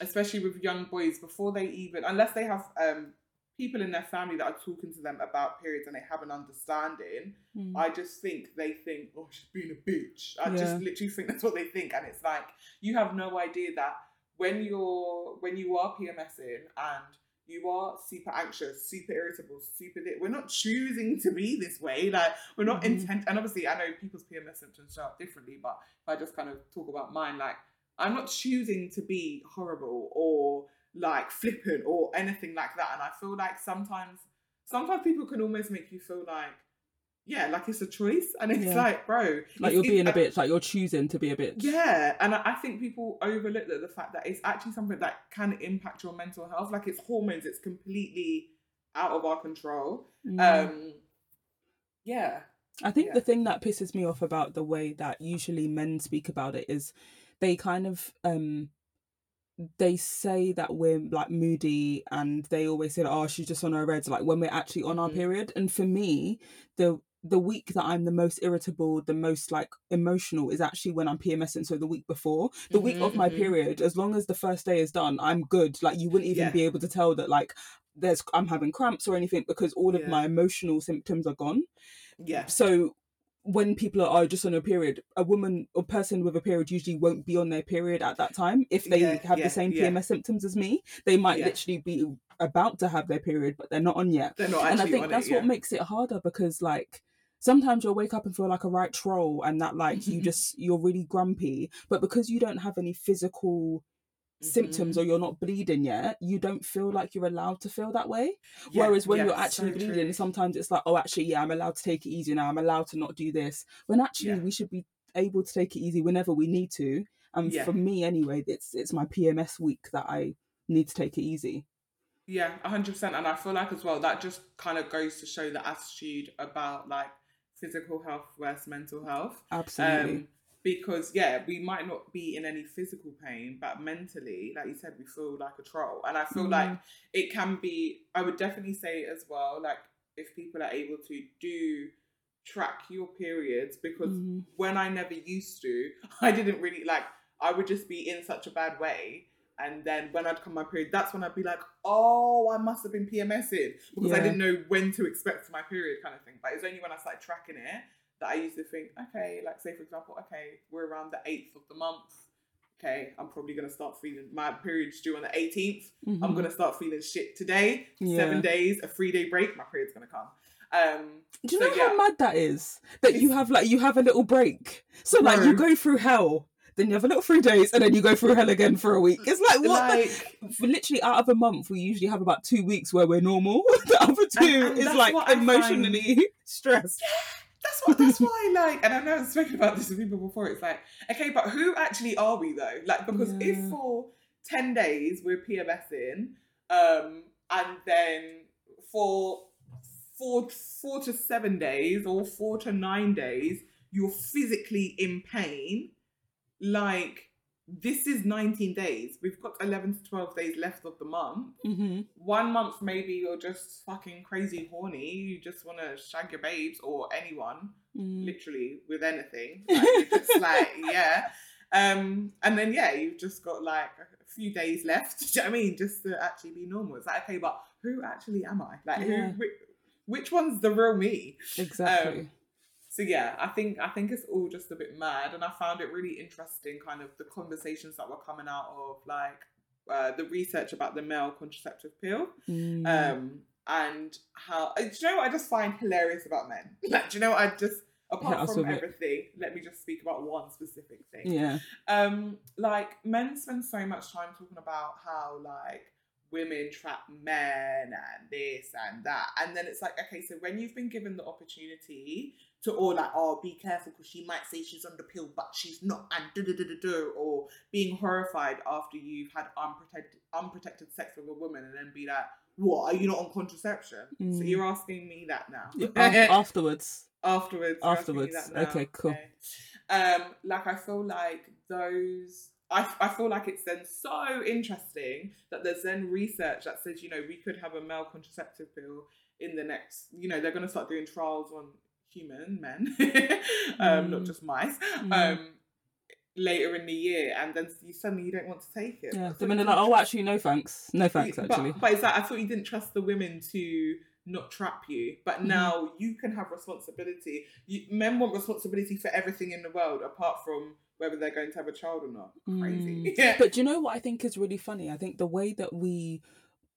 especially with young boys before they even unless they have um people in their family that are talking to them about periods and they have an understanding, Mm. I just think they think, oh, she's being a bitch. I Yeah. just literally think that's what they think, and it's like you have no idea that when you're when you are PMSing and you are super anxious, super irritable, super. Lit, we're not choosing to be this way. Like we're not Mhm. intent. And obviously, I know people's PMS symptoms show up differently, but if I just kind of talk about mine, like I'm not choosing to be horrible or like flippant or anything like that. And I feel like sometimes, sometimes people can almost make you feel like, yeah, like it's a choice, and it's Yeah. like, bro, Like you're being a bitch, like you're choosing to be a bitch. yeah, and I I think people overlook the, the fact that it's actually something that can impact your mental health. Like it's hormones, it's completely out of our control. Mm. Um, yeah, I think Yeah. the thing that pisses me off about the way that usually men speak about it is they kind of um they say that we're like moody and they always say oh she's just on her reds like when we're actually on our Mhm. period and for me the the week that I'm the most irritable, the most like emotional is actually when I'm PMSing. So the week before, the week Mhm, of my mhm. period, as long as the first day is done, I'm good. Like you wouldn't even Yeah. be able to tell that like there's I'm having cramps or anything because all of my emotional symptoms are gone yeah, so when people are, are just on a period, a woman or person with a period usually won't be on their period at that time. If they Yeah, have yeah, the same yeah. PMS symptoms as me, they might Yeah. literally be about to have their period, but they're not on yet. they're not and I think that's it. what makes it harder because like sometimes you'll wake up and feel like a right troll and that like you just you're really grumpy, but because you don't have any physical symptoms Mhm. or you're not bleeding yet, you don't feel like you're allowed to feel that way. Yeah, Whereas when yeah, you're actually so bleeding, true. sometimes it's like, oh, actually, yeah, I'm allowed to take it easy now. I'm allowed to not do this. When actually, Yeah. we should be able to take it easy whenever we need to. And for me, anyway, it's it's my PMS week that I need to take it easy. Yeah, hundred percent. And I feel like as well that just kind of goes to show the attitude about like physical health versus mental health. Absolutely. Um, because yeah, we might not be in any physical pain, but mentally, like you said, we feel like a troll. And I feel Mm. like it can be. I would definitely say as well, like if people are able to do track your periods, because Mhm. when I never used to, I didn't really like. I would just be in such a bad way. And then when I'd come my period, that's when I'd be like, oh, I must have been PMSing because I didn't know when to expect my period kind of thing. But it's only when I started tracking it that I used to think, okay, like say for example, okay, we're around the 8th of the month. Okay, I'm probably gonna start feeling my period's due on the 18th. I'm Mhm. gonna start feeling shit today. Yeah. Seven days, a three day break, my period's gonna come. Um, Do you so know yeah. how mad that is? That you have like you have a little break. So like you go through hell, then you have a little three days, and then you go through hell again for a week. It's like what? like literally out of a month, we usually have about two weeks where we're normal. the other two and is like I find- emotionally stressed. That's what. That's why. Like, and I've never spoken about this with people before. It's like, okay, but who actually are we though? Like, because if for ten days we're PMSing, um, and then for four four to seven days or four to nine days you're physically in pain, like. This is 19 days. We've got 11 to 12 days left of the month hmm one month maybe you're just fucking crazy horny you just want to shag your babes or anyone Mm. literally with anything like, just like yeah um and then yeah you've just got like a few days left do you know what i mean just to actually be normal it's like okay but who actually am i like Yeah. who which, which one's the real me Exactly. Um, so yeah, I think I think it's all just a bit mad, and I found it really interesting, kind of the conversations that were coming out of like uh, the research about the male contraceptive pill, Mm. um, and how uh, do you know what I just find hilarious about men? Like, do you know what I just apart us from it. everything, let me just speak about one specific thing yeah. um like men spend so much time talking about how like women trap men and this and that and then it's like okay so when you've been given the opportunity to all like oh be careful because she might say she's on the pill but she's not and do do do do or being horrified after you've had unprotected unprotected sex with a woman and then be like what are you not on contraception so Mm. you're asking me that now Af- afterwards. afterwards. you're asking me Afterwards. Okay, cool. Um, like I feel like those. I, I feel like it's then so interesting that there's then research that says you know we could have a male contraceptive pill in the next you know they're going to start doing trials on human men um not Mm. just mice Mm. um later in the year and then you suddenly you don't want to take it Yeah. The minute didn't like, oh, actually, no thanks. No thanks, but- actually. but, it's like I thought you didn't trust the women to not trap you but Mhm. now you can have responsibility you, men want responsibility for everything in the world apart from whether they're going to have a child or not crazy Mm. yeah But do you know what I think is really funny? I think the way that we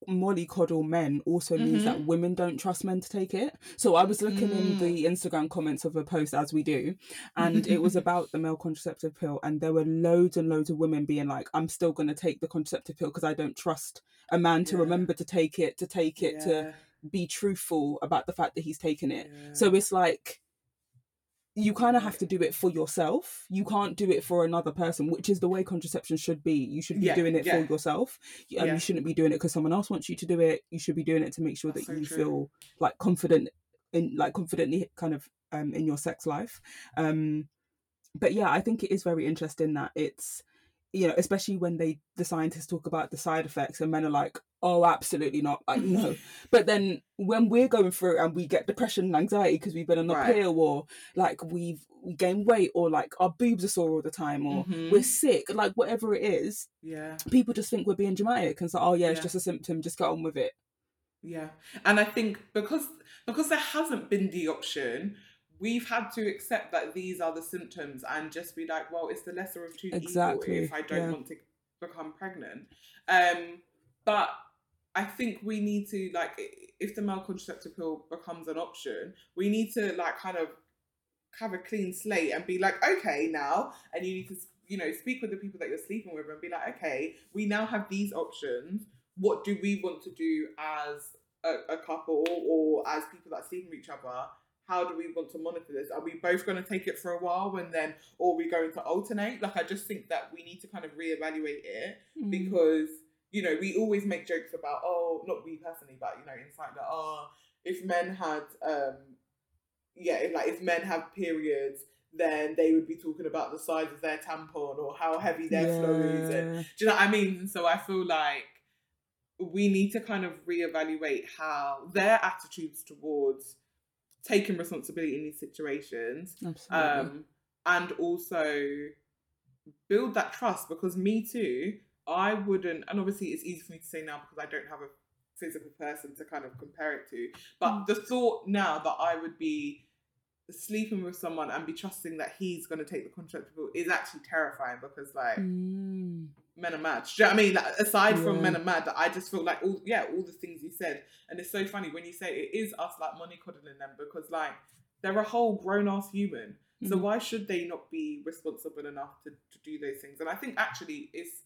mollycoddle men also means Mhm. that women don't trust men to take it. So I was looking in Mm. the Instagram comments of a post as we do, and it was about the male contraceptive pill, and there were loads and loads of women being like, "I'm still going to take the contraceptive pill because I don't trust a man to Yeah. remember to take it, to take it, to be truthful about the fact that he's taken it." yeah. So it's like you kind of have to do it for yourself. You can't do it for another person, which is the way contraception should be. You should be Yeah, doing it yeah. for yourself. Um, Yeah. You shouldn't be doing it because someone else wants you to do it. You should be doing it to make sure That's that so you true. feel like confident in like confidently kind of um in your sex life. Um but yeah, I think it is very interesting that it's you know, especially when they the scientists talk about the side effects and men are like, oh, absolutely not, like no. but then when we're going through and we get depression and anxiety because we've been on a Right. pill or like we've we gained weight or like our boobs are sore all the time or Mhm. we're sick, like whatever it is, yeah people just think we're being dramatic and say, oh yeah, it's just a symptom, just get on with it. Yeah, and I think because because there hasn't been the option, we've had to accept that these are the symptoms and just be like, well, it's the lesser of two Exactly, evil if I don't yeah. want to become pregnant. Um, but I think we need to like if the male contraceptive pill becomes an option, we need to like kind of have a clean slate and be like, okay, now, and you need to you know speak with the people that you're sleeping with and be like, okay, we now have these options. What do we want to do as a, a couple or as people that sleep with each other? How do we want to monitor this? Are we both going to take it for a while and then, or are we going to alternate? Like, I just think that we need to kind of reevaluate it Mm. because you know we always make jokes about oh not we personally but you know inside that oh if men had um yeah if, like if men have periods then they would be talking about the size of their tampon or how heavy their flow is and do you know what I mean? And so I feel like we need to kind of reevaluate how their attitudes towards taking responsibility in these situations um, and also build that trust because me too i wouldn't and obviously it's easy for me to say now because i don't have a physical person to kind of compare it to but Mm. the thought now that i would be sleeping with someone and be trusting that he's going to take the contract is actually terrifying because like Mm. men are mad. Do you know what I mean? Like, aside from men are mad, I just feel like all yeah, all the things you said, and it's so funny when you say it is us like money coddling them because like they're a whole grown ass human. So Mhm. why should they not be responsible enough to, to do those things? And I think actually it's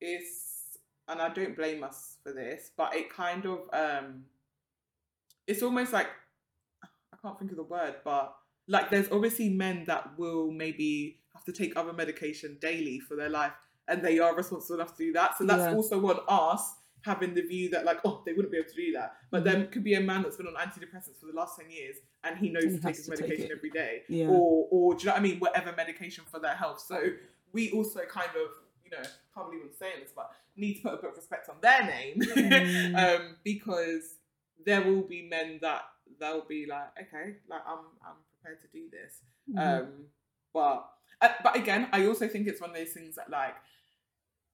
it's and I don't blame us for this, but it kind of um it's almost like I can't think of the word, but like there's obviously men that will maybe have to take other medication daily for their life and they are responsible enough to do that. So that's Yeah. also on us having the view that like, oh, they wouldn't be able to do that. But Mhm. there could be a man that's been on antidepressants for the last 10 years and he knows he to take his take medication it. every day. Yeah. Or or do you know what I mean? Whatever medication for their health. So we also kind of, know, can't believe I'm saying this, but need to put a bit of respect on their name. Mm. um, because there will be men that they'll be like, okay, like I'm I'm prepared to do this. Mhm. Um, but uh, but again, I also think it's one of those things that like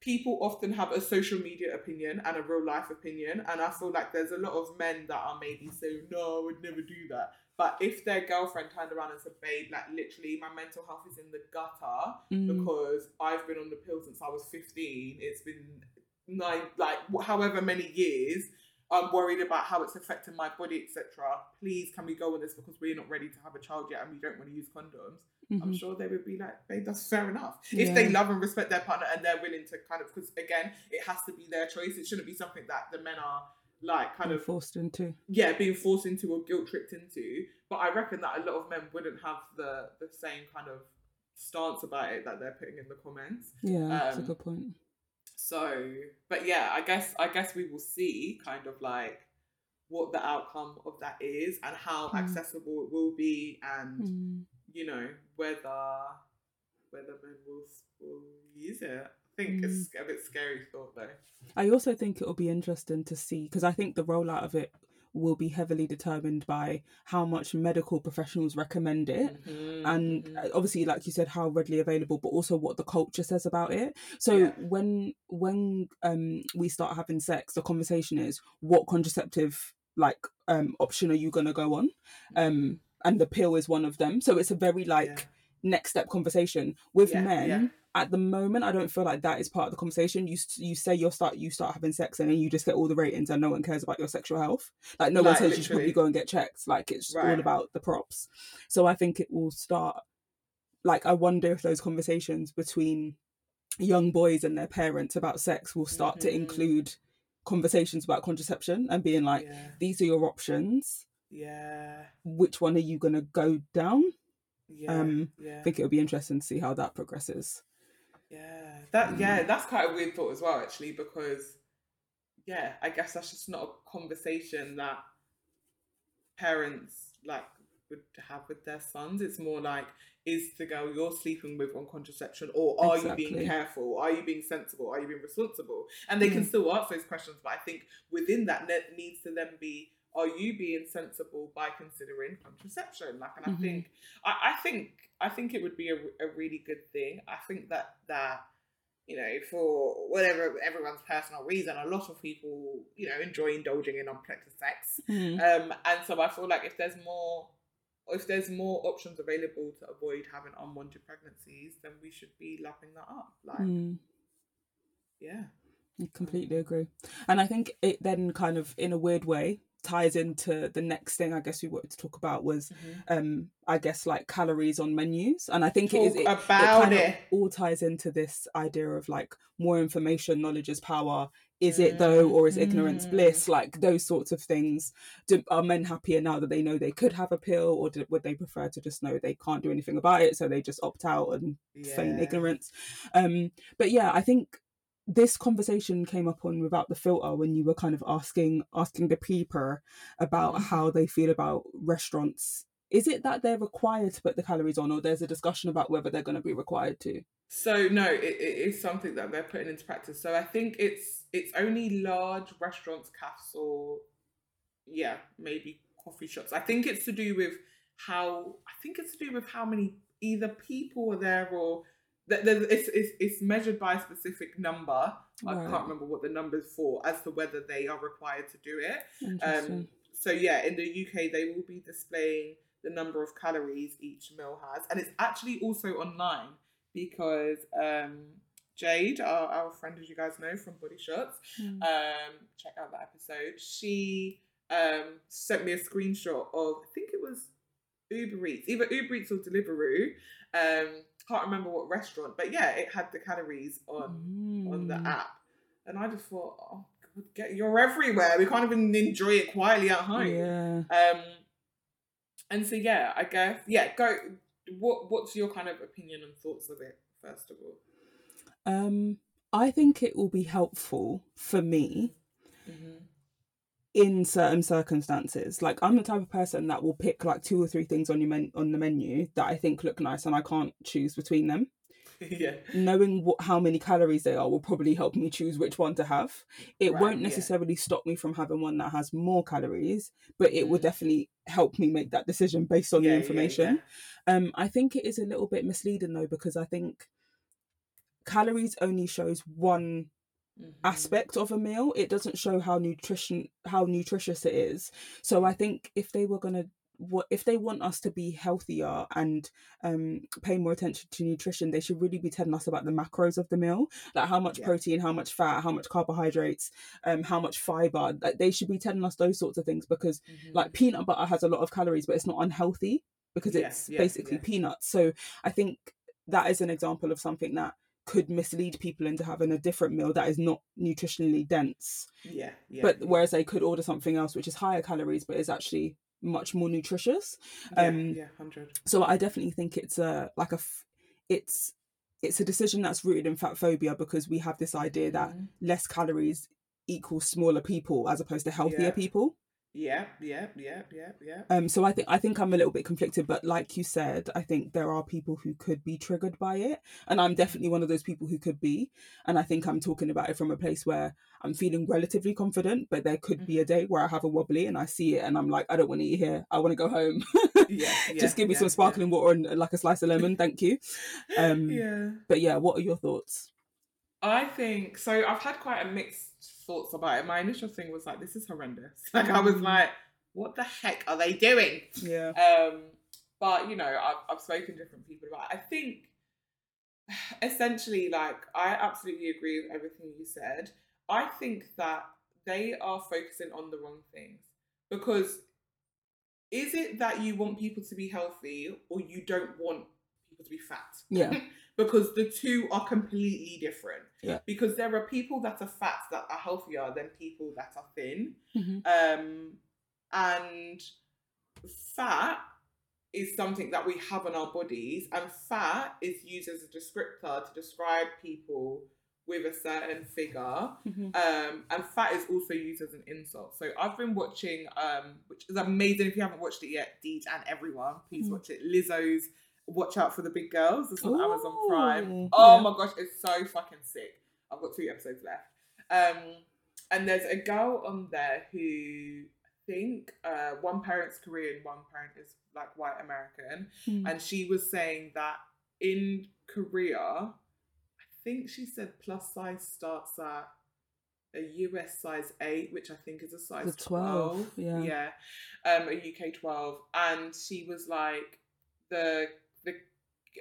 people often have a social media opinion and a real life opinion, and I feel like there's a lot of men that are maybe saying, no, I would never do that. But if their girlfriend turned around and said, babe, like literally, my mental health is in the gutter Mm. because I've been on the pill since I was 15. It's been nine, like however many years. I'm worried about how it's affecting my body, etc. Please, can we go on this because we're not ready to have a child yet and we don't want to use condoms? I'm Mhm. sure they would be like, babe, that's fair enough. If they love and respect their partner and they're willing to kind of, because again, it has to be their choice. It shouldn't be something that the men are like kind Being of forced into. yeah, being forced into or guilt tripped into. But I reckon that a lot of men wouldn't have the the same kind of stance about it that they're putting in the comments. Yeah, that's a Um, good point. So, but yeah, I guess I guess we will see kind of like what the outcome of that is and how Hmm. accessible it will be and Mm. you know whether whether men will, will use it. I think it's a bit scary thought though. I also think it'll be interesting to see because I think the rollout of it will be heavily determined by how much medical professionals recommend it Mhm, and mhm. uh, obviously like you said how readily available but also what the culture says about it so Yeah. when when um we start having sex the conversation is what contraceptive like um option are you going to go on um and the pill is one of them so it's a very like Yeah. next step conversation with Yeah, men. At the moment i don't feel like that is part of the conversation. You you say you'll start you start having sex and then you just get all the ratings and no one cares about your sexual health. Like no one Like, says you should probably go and get checked. Like it's all about the props. So i think it will start like i wonder if those conversations between young boys and their parents about sex will start to Mhm. include conversations about contraception and being like yeah, these are your options. Yeah, which one are you going to go down? Yeah, um, yeah. i think it'll be interesting to see how that progresses Yeah, that yeah, mm. that's quite a weird thought as well, actually, because yeah, I guess that's just not a conversation that parents like would have with their sons. It's more like, is the girl you're sleeping with on contraception, or are you being careful? Are you being sensible? Are you being responsible? And they can mm. still ask those questions, but I think within that net needs to then be. Are you being sensible by considering contraception? Like, and I Mhm. think I, I think I think it would be a, a really good thing. I think that that you know for whatever everyone's personal reason, a lot of people you know enjoy indulging in unprotected sex, Mm. um, and so I feel like if there's more if there's more options available to avoid having unwanted pregnancies, then we should be lapping that up. Like, Mm. yeah, I completely agree. And I think it then kind of in a weird way ties into the next thing I guess we wanted to talk about was um I guess like calories on menus. And I think it is talk it, it about it. of all ties into this idea of like more information, knowledge is power. Is it though, or is ignorance Mm. bliss? Like those sorts of things. Do, are men happier now that they know they could have a pill, or do, would they prefer to just know they can't do anything about it, so they just opt out and feign Yeah. ignorance? Um, but yeah, I think this conversation came up on without the filter when you were kind of asking asking the peeper about Mhm. how they feel about restaurants. Is it that they're required to put the calories on, or there's a discussion about whether they're going to be required to? So no, it, it is something that they're putting into practice. So I think it's it's only large restaurants, cafes, or yeah, maybe coffee shops. I think it's to do with how I think it's to do with how many either people are there or it's, it's it's measured by a specific number. I can't remember what the number's for as to whether they are required to do it. Um, so yeah, in the UK, they will be displaying the number of calories each meal has, and it's actually also online because um, Jade, our, our friend, as you guys know from Body Shots, Mm. um, check out that episode. She um, sent me a screenshot of I think it was Uber Eats, either Uber Eats or Deliveroo. Um, can't remember what restaurant, but yeah, it had the calories on on the Mm. app. And I just thought, oh, God, get you're everywhere. We can't even enjoy it quietly at home. Yeah. Um, and so yeah, I guess yeah. Go. What What's your kind of opinion and thoughts of it? First of all. Um, I think it will be helpful for me Mm-hmm. In certain circumstances. Like I'm the type of person that will pick like two or three things on your men- on the menu that I think look nice and I can't choose between them. yeah. Knowing what how many calories they are will probably help me choose which one to have. It Right, won't yeah. necessarily stop me from having one that has more calories, but it will Mhm. definitely help me make that decision based on Yeah, the yeah, information. Um, I think it is a little bit misleading though because I think calories only shows one Mhm. aspect of a meal it doesn't show how nutrition how nutritious it is so i think if they were going to what if they want us to be healthier and um pay more attention to nutrition they should really be telling us about the macros of the meal like how much Yeah. protein how much fat how much carbohydrates um how much fiber like they should be telling us those sorts of things because Mhm. like peanut butter has a lot of calories but it's not unhealthy because Yeah, it's yeah, basically peanuts so i think that is an example of something that could mislead people into having a different meal that is not nutritionally dense yeah, yeah. but whereas they could order something else which is higher calories but is actually much more nutritious yeah, um, yeah, hundred. so i definitely think it's a like a it's it's a decision that's rooted in fat phobia because we have this idea that Mhm. less calories equals smaller people as opposed to healthier Yeah. people Yeah, yeah, yeah, yeah, yeah. Um, so I think I think I'm a little bit conflicted, but like you said, I think there are people who could be triggered by it, and I'm definitely one of those people who could be. And I think I'm talking about it from a place where I'm feeling relatively confident, but there could be a day where I have a wobbly and I see it, and I'm like, I don't want to eat here. I want to go home. Yeah, yeah, Just give me yeah, some sparkling water and uh, like a slice of lemon, thank you. Um, Yeah. But yeah, what are your thoughts? I think so. I've had quite a mixed thoughts about it. My initial thing was like, this is horrendous. Like, I was Mm. like, what the heck are they doing? Yeah. Um, but you know, I've, I've spoken to different people about. It. I think essentially, like, I absolutely agree with everything you said. I think that they are focusing on the wrong things because is it that you want people to be healthy or you don't want people to be fat? Yeah. because the two are completely different. Yeah. Because there are people that are fat that are healthier than people that are thin. Mhm. Um, and fat is something that we have in our bodies, and fat is used as a descriptor to describe people with a certain figure. Mhm. Um, and fat is also used as an insult. So I've been watching, um, which is amazing. If you haven't watched it yet, Deej and everyone, please Mhm. watch it. Lizzo's Watch Out for the Big Girls. It's on Amazon Prime. Oh yeah. my gosh, it's so fucking sick. I've got two episodes left. Um, and there's a girl on there who I think uh, one parent's Korean, one parent is like white American, Mm. and she was saying that in Korea, I think she said plus size starts at a US size eight, which I think is a size The 12, 12. yeah. Yeah. Um, a UK 12. And she was like, the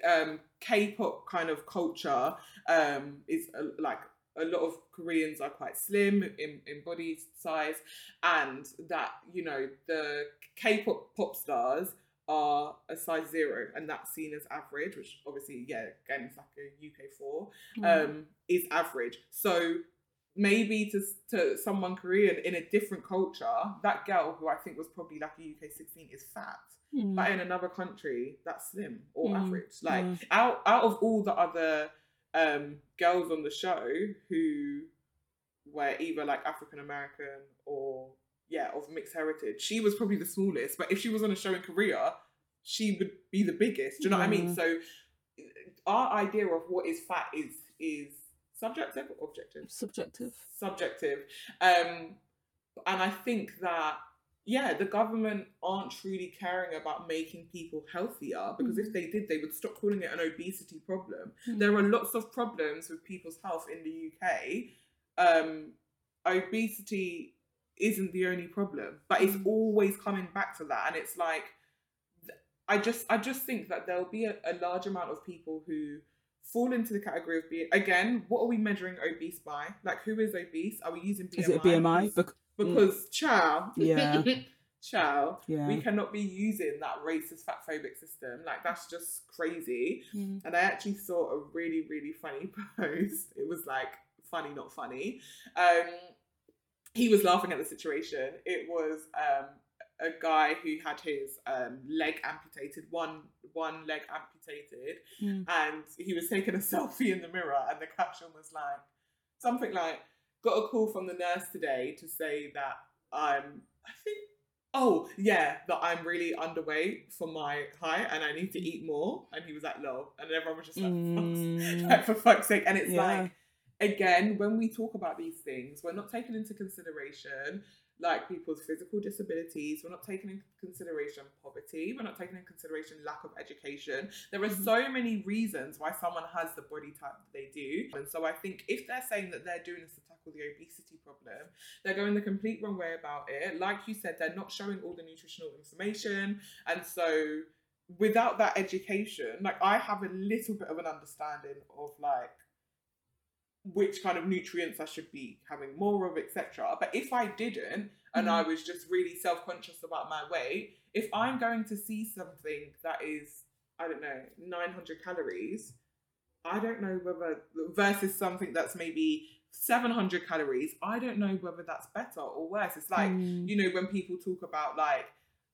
um K-pop kind of culture um is uh, like a lot of Koreans are quite slim in, in body size and that you know the K-pop pop stars are a size zero and that's seen as average which obviously yeah again it's like a UK 4 Mm. um is average so maybe to to someone Korean in a different culture that girl who I think was probably like a UK 16 is fat Mm. but in another country that's slim or Mm, average like yeah. out out of all the other um girls on the show who were either like african american or yeah of mixed heritage she was probably the smallest but if she was on a show in korea she would be the biggest do you know what i mean so our idea of what is fat is is subjective or objective Subjective. subjective. Um, and I think that yeah, the government aren't truly caring about making people healthier because if they did, they would stop calling it an obesity problem. Mm. There are lots of problems with people's health in the UK. Um, obesity isn't the only problem, but it's Mm. always coming back to that, and it's like I just I just think that there'll be a, a large amount of people who fall into the category of being again. What are we measuring obese by? Like, who is obese? Are we using BMI? Is it BMI? Bec- Because chow, Yeah. chow, yeah. we cannot be using that racist fat phobic system. Like that's just crazy. Mm. And I actually saw a really really funny post. It was like funny, not funny. Um, he was laughing at the situation. It was um a guy who had his um leg amputated, one one leg amputated, Mm. and he was taking a selfie in the mirror, and the caption was like something like, "Got a call from the nurse today to say that I'm, I think, oh yeah, that I'm really underweight for my height and I need to eat more." And he was like, "Lol," and everyone was just like, Mm. like for fuck's sake. And it's Yeah. like, again, when we talk about these things, we're not taking into consideration like people's physical disabilities. We're not taking into consideration poverty. We're not taking into consideration lack of education. There are so many reasons why someone has the body type that they do. And so I think if they're saying that they're doing this to tackle the obesity problem, they're going the complete wrong way about it. Like you said, they're not showing all the nutritional information. And so without that education, like I have a little bit of an understanding of like which kind of nutrients I should be having more of, etc. But if I didn't, and I was just really self conscious about my weight, if I'm going to see something that is, I don't know, 900 calories, I don't know whether, versus something that's maybe 700 calories, I don't know whether that's better or worse. It's like, Mm. you know, when people talk about like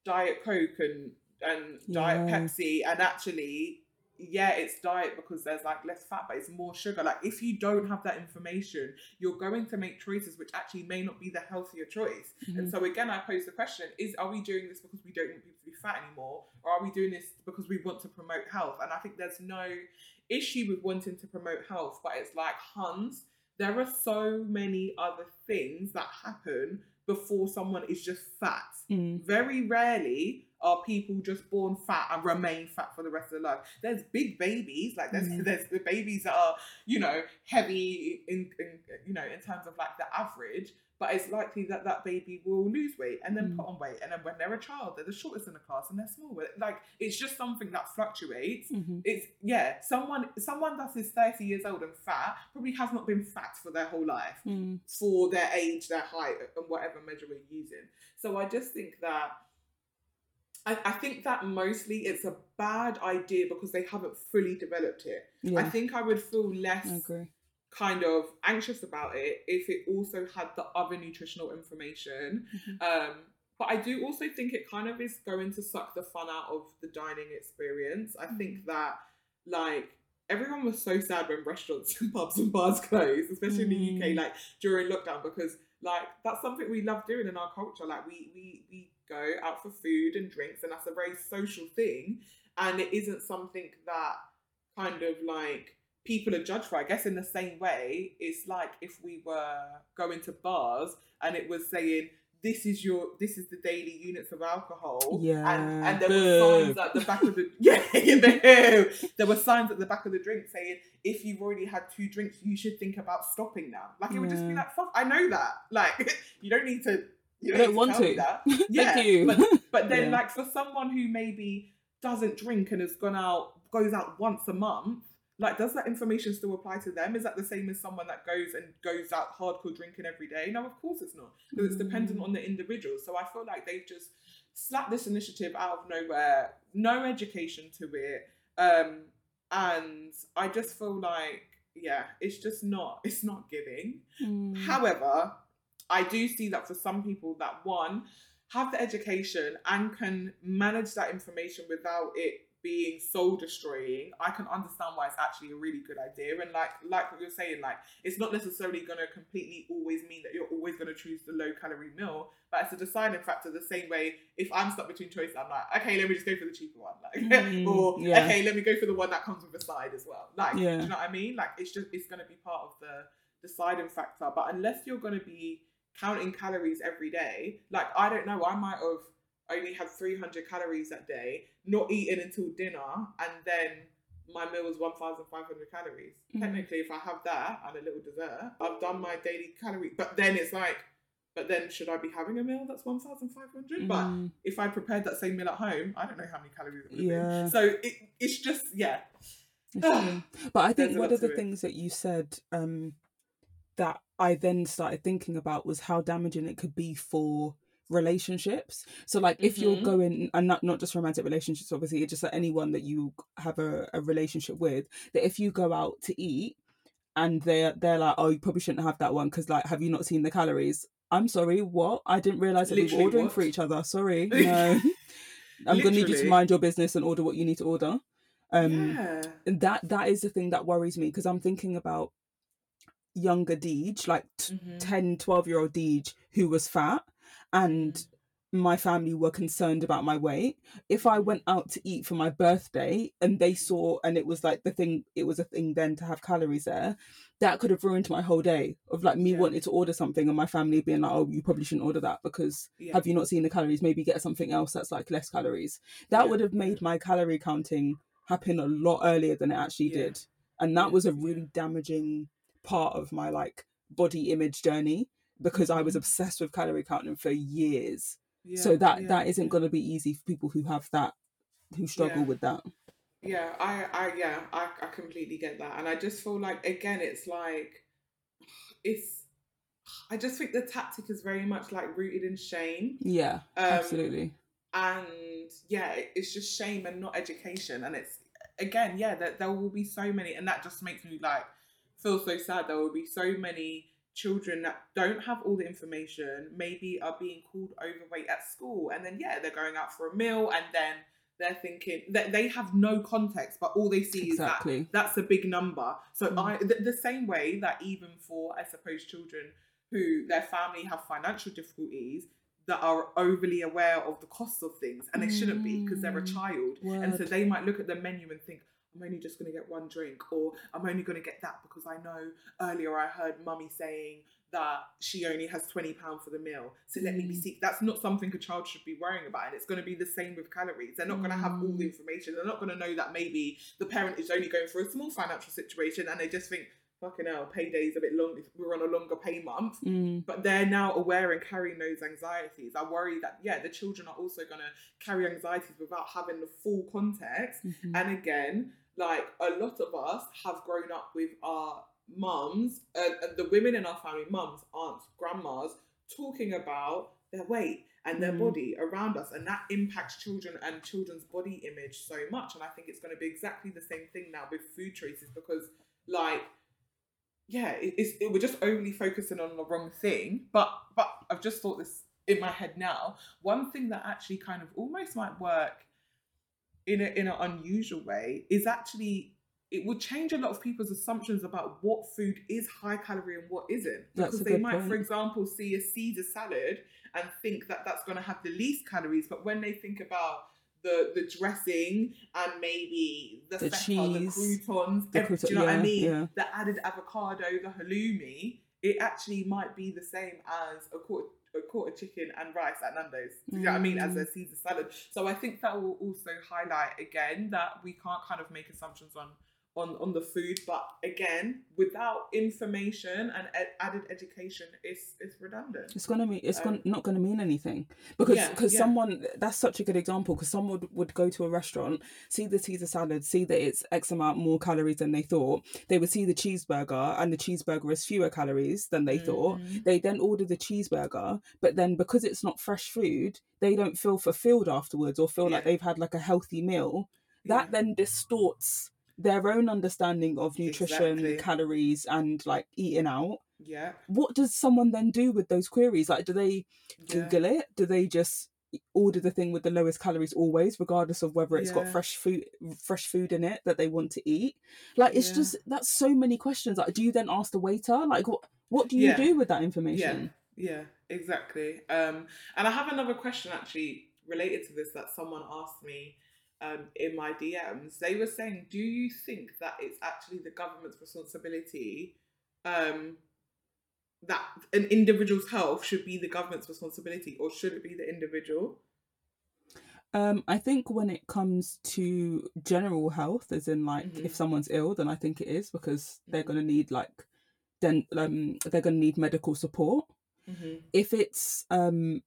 Diet Coke and, and Diet. Pepsi, and actually, yeah, it's diet because there's like less fat, but it's more sugar. Like if you don't have that information, you're going to make choices which actually may not be the healthier choice. And Mhm. so again, I pose the question: Is are we doing this because we don't want people to be fat anymore, or are we doing this because we want to promote health? And I think there's no issue with wanting to promote health, but it's like Hans. There are so many other things that happen before someone is just fat. Mm. Very rarely are people just born fat and remain fat for the rest of their life. There's big babies, like there's Mhm. there's the babies that are you know heavy in, in you know in terms of like the average, but it's likely that that baby will lose weight and then Mm. put on weight, and then when they're a child, they're the shortest in the class and they're small. Like it's just something that fluctuates. Mhm. It's yeah, someone someone that is thirty years old and fat probably has not been fat for their whole life Mm. for their age, their height, and whatever measure we're using. So I just think that I, I think that mostly it's a bad idea because they haven't fully developed it. I think I would feel less kind of anxious about it if it also had the other nutritional information. Mhm. Um, but I do also think it kind of is going to suck the fun out of the dining experience. I think that like everyone was so sad when restaurants and pubs and bars closed, especially in the UK, Mm. like during lockdown, because like that's something we love doing in our culture. Like we we we go out for food and drinks, and that's a very social thing, and it isn't something that kind of like people are judged for. I guess in the same way, it's like if we were going to bars and it was saying this is your this is the daily units of alcohol. Yeah, And, and there were signs at the back of the yeah, boo. there were signs at the back of the drink saying if you've already had two drinks, you should think about stopping now. Like it would just be like, fuck, I know that. Like you don't need to you don't, want to. that. Thank Yeah, you. But, but then, Yeah. like for someone who maybe doesn't drink and has gone out, goes out once a month, like does that information still apply to them? Is that the same as someone that goes and goes out hardcore drinking every day? No, of course it's not, because it's dependent Mm. on the individual. So I feel like they've just slapped this initiative out of nowhere, no education to it, um, and I just feel like yeah, it's just not, it's not giving. Mm. However, I do see that for some people that one have the education and can manage that information without it being soul destroying, I can understand why it's actually a really good idea. And like like what you're saying, like it's not necessarily gonna completely always mean that you're always gonna choose the low calorie meal, but it's a deciding factor the same way if I'm stuck between choices, I'm like, okay, let me just go for the cheaper one. Like Mm, or yeah. okay, let me go for the one that comes with a side as well. Like, Yeah. do you know what I mean? Like it's just it's gonna be part of the deciding factor. But unless you're going to be counting calories every day, like I don't know, I might have only had 300 calories that day, not eating until dinner, and then my meal was 1,500 calories. Mhm. Technically, if I have that and a little dessert, I've done my daily calorie. But then it's like, but then should I be having a meal that's 1,500? But Mm. if I prepared that same meal at home, I don't know how many calories it would have Yeah. been. So it, it's just, yeah. But I think a one of the it. things that you said um, that I then started thinking about was how damaging it could be for relationships. So, like, if you're Mhm. going, and not not just romantic relationships, obviously, it's just like anyone that you have a, a relationship with, that if you go out to eat and they're they're like, oh, you probably shouldn't have that one because, like, have you not seen the calories? I'm sorry, what? I didn't realize that we were ordering what? for each other. Sorry, no. I'm gonna need you to mind your business and order what you need to order. Um, yeah. and that that is the thing that worries me because i'm thinking about younger deej like t- Mhm. 10 12 year old deej who was fat and Mm-hmm. my family were concerned about my weight if i went out to eat for my birthday and they saw and it was like the thing it was a thing then to have calories there that could have ruined my whole day of like me Yeah. wanting to order something and my family being like oh you probably shouldn't order that because Yeah. have you not seen the calories maybe get something else that's like less calories that Yeah. would have made my calorie counting happen a lot earlier than it actually did and that was a really damaging part of my like body image journey because i was Mhm. obsessed with calorie counting for years Yeah, so that yeah, that isn't going to be easy for people who have that who struggle Yeah. with that Yeah, I, I, yeah, I, I completely get that, and I just feel like again, it's like, it's, I just think the tactic is very much like rooted in shame, yeah Um, absolutely and yeah, it's just shame and not education, and it's again, yeah, that there will be so many, and that just makes me like feel so sad. There will be so many children that don't have all the information, maybe are being called overweight at school, and then yeah, they're going out for a meal, and then they're thinking that they have no context, but all they see Exactly. is that that's a big number. So Mm. I the, the same way that even for I suppose children who their family have financial difficulties that are overly aware of the costs of things and they shouldn't be because they're a Mm. child and so they might look at the menu and think I'm only just going to get one drink or I'm only going to get that because I know earlier I heard mummy saying that she only has 20 pound for the meal so let me be Mm. that's not something a child should be worrying about and it's going to be the same with calories they're not going to have all the Mm. information they're not going to know that maybe the parent is only going for a small financial situation and they just think fucking hell payday's a bit long we're on a longer pay month Mm. but they're now aware and carrying those anxieties. I worry that yeah, the children are also going to carry anxieties without having the full context. Mhm. And again, like a lot of us have grown up with our mums, uh, uh, the women in our family, mums, aunts, grandmas, talking about their weight and their Mm. body around us, and that impacts children and children's body image so much. And I think it's going to be exactly the same thing now with food choices because, like, yeah, it, it's it, we're just overly focusing on the wrong thing. But but I've just thought this in my head now. One thing that actually kind of almost might work in a, in an unusual way is actually it would change a lot of people's assumptions about what food is high calorie and what isn't. Because they might, for example, see a Caesar salad and think that that's going to have the least calories, but when they think about the the dressing and maybe the, The feta, cheese, the croutons, the every- do you know what I mean? yeah. The added avocado, the halloumi, it actually might be the same as a quarter a quarter chicken and rice at Nando's. Do you know what I mean? As Mm. a Caesar salad. So I think that will also highlight again that we can't kind of make assumptions on on on the food, but again, without information and ed- added education, it's it's redundant. It's gonna mean it's Um, gon- not gonna mean anything because because yeah. someone that's such a good example because someone would, would go to a restaurant see the Caesar salad see that it's X amount more calories than they thought they would see the cheeseburger and the cheeseburger is fewer calories than they thought Mhm. they then order the cheeseburger but then because it's not fresh food they don't feel fulfilled afterwards or feel like they've had like a healthy meal that Yeah. then distorts their own understanding of nutrition Exactly. calories and like eating out yeah, what does someone then do with those queries like do they yeah. google it do they just order the thing with the lowest calories always regardless of whether it's got fresh food fresh food in it that they want to eat like it's Yeah. just that's so many questions like do you then ask the waiter like what what do you Yeah. do with that information Yeah, exactly. Um, and I have another question actually related to this that someone asked me um, in my DMs. They were saying, "Do you think that it's actually the government's responsibility um, that an individual's health should be the government's responsibility, or should it be the individual?" um i think when it comes to general health as in like Mhm. if someone's ill then i think it is because they're going to need like then um they're going to need medical support Mm-hmm. if it's um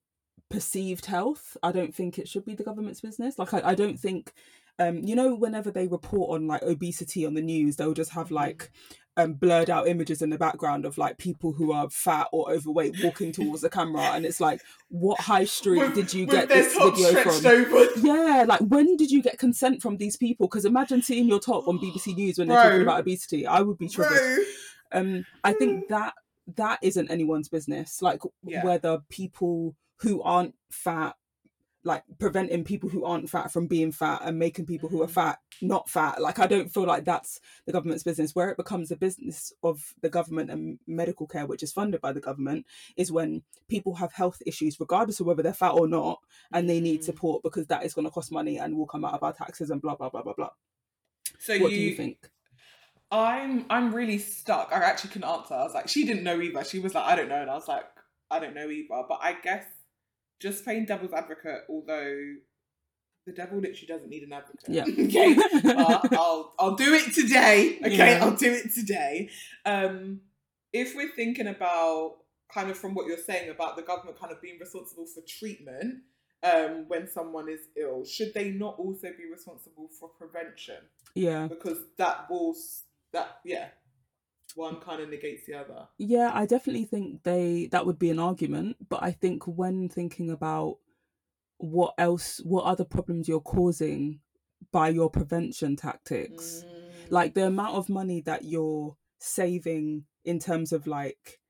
perceived health i don't think it should be the government's business like i, I don't think um you know whenever they report on like obesity on the news they'll just have Mhm. like um blurred out images in the background of like people who are fat or overweight walking towards the camera and it's like what high street did you get this video from over. yeah, like when did you get consent from these people? Because imagine seeing your top on BBC News when they're talking about obesity. I would be triggered Bro. um i think that that isn't anyone's business like Yeah. whether people who aren't fat like preventing people who aren't fat from being fat and making people who are Mhm. fat not fat like i don't feel like that's the government's business where it becomes a business of the government and medical care which is funded by the government is when people have health issues regardless of whether they're fat or not and they need Mm. support because that is going to cost money and will come out of our taxes and blah blah blah blah blah So what do you think I'm I'm really stuck. I actually couldn't answer. I was like, she didn't know either. She was like, I don't know, and I was like, I don't know either. But I guess just playing devil's advocate, although the devil literally doesn't need an advocate. Yeah. okay. I'll I'll do it today. Okay, Yeah. I'll do it today. Um, if we're thinking about kind of from what you're saying about the government kind of being responsible for treatment um, when someone is ill, should they not also be responsible for prevention? yeah because that will that yeah one kind of negates the other Yeah, I definitely think they that would be an argument, but I think when thinking about what else what other problems you're causing by your prevention tactics, Mm. like the amount of money that you're saving in terms of like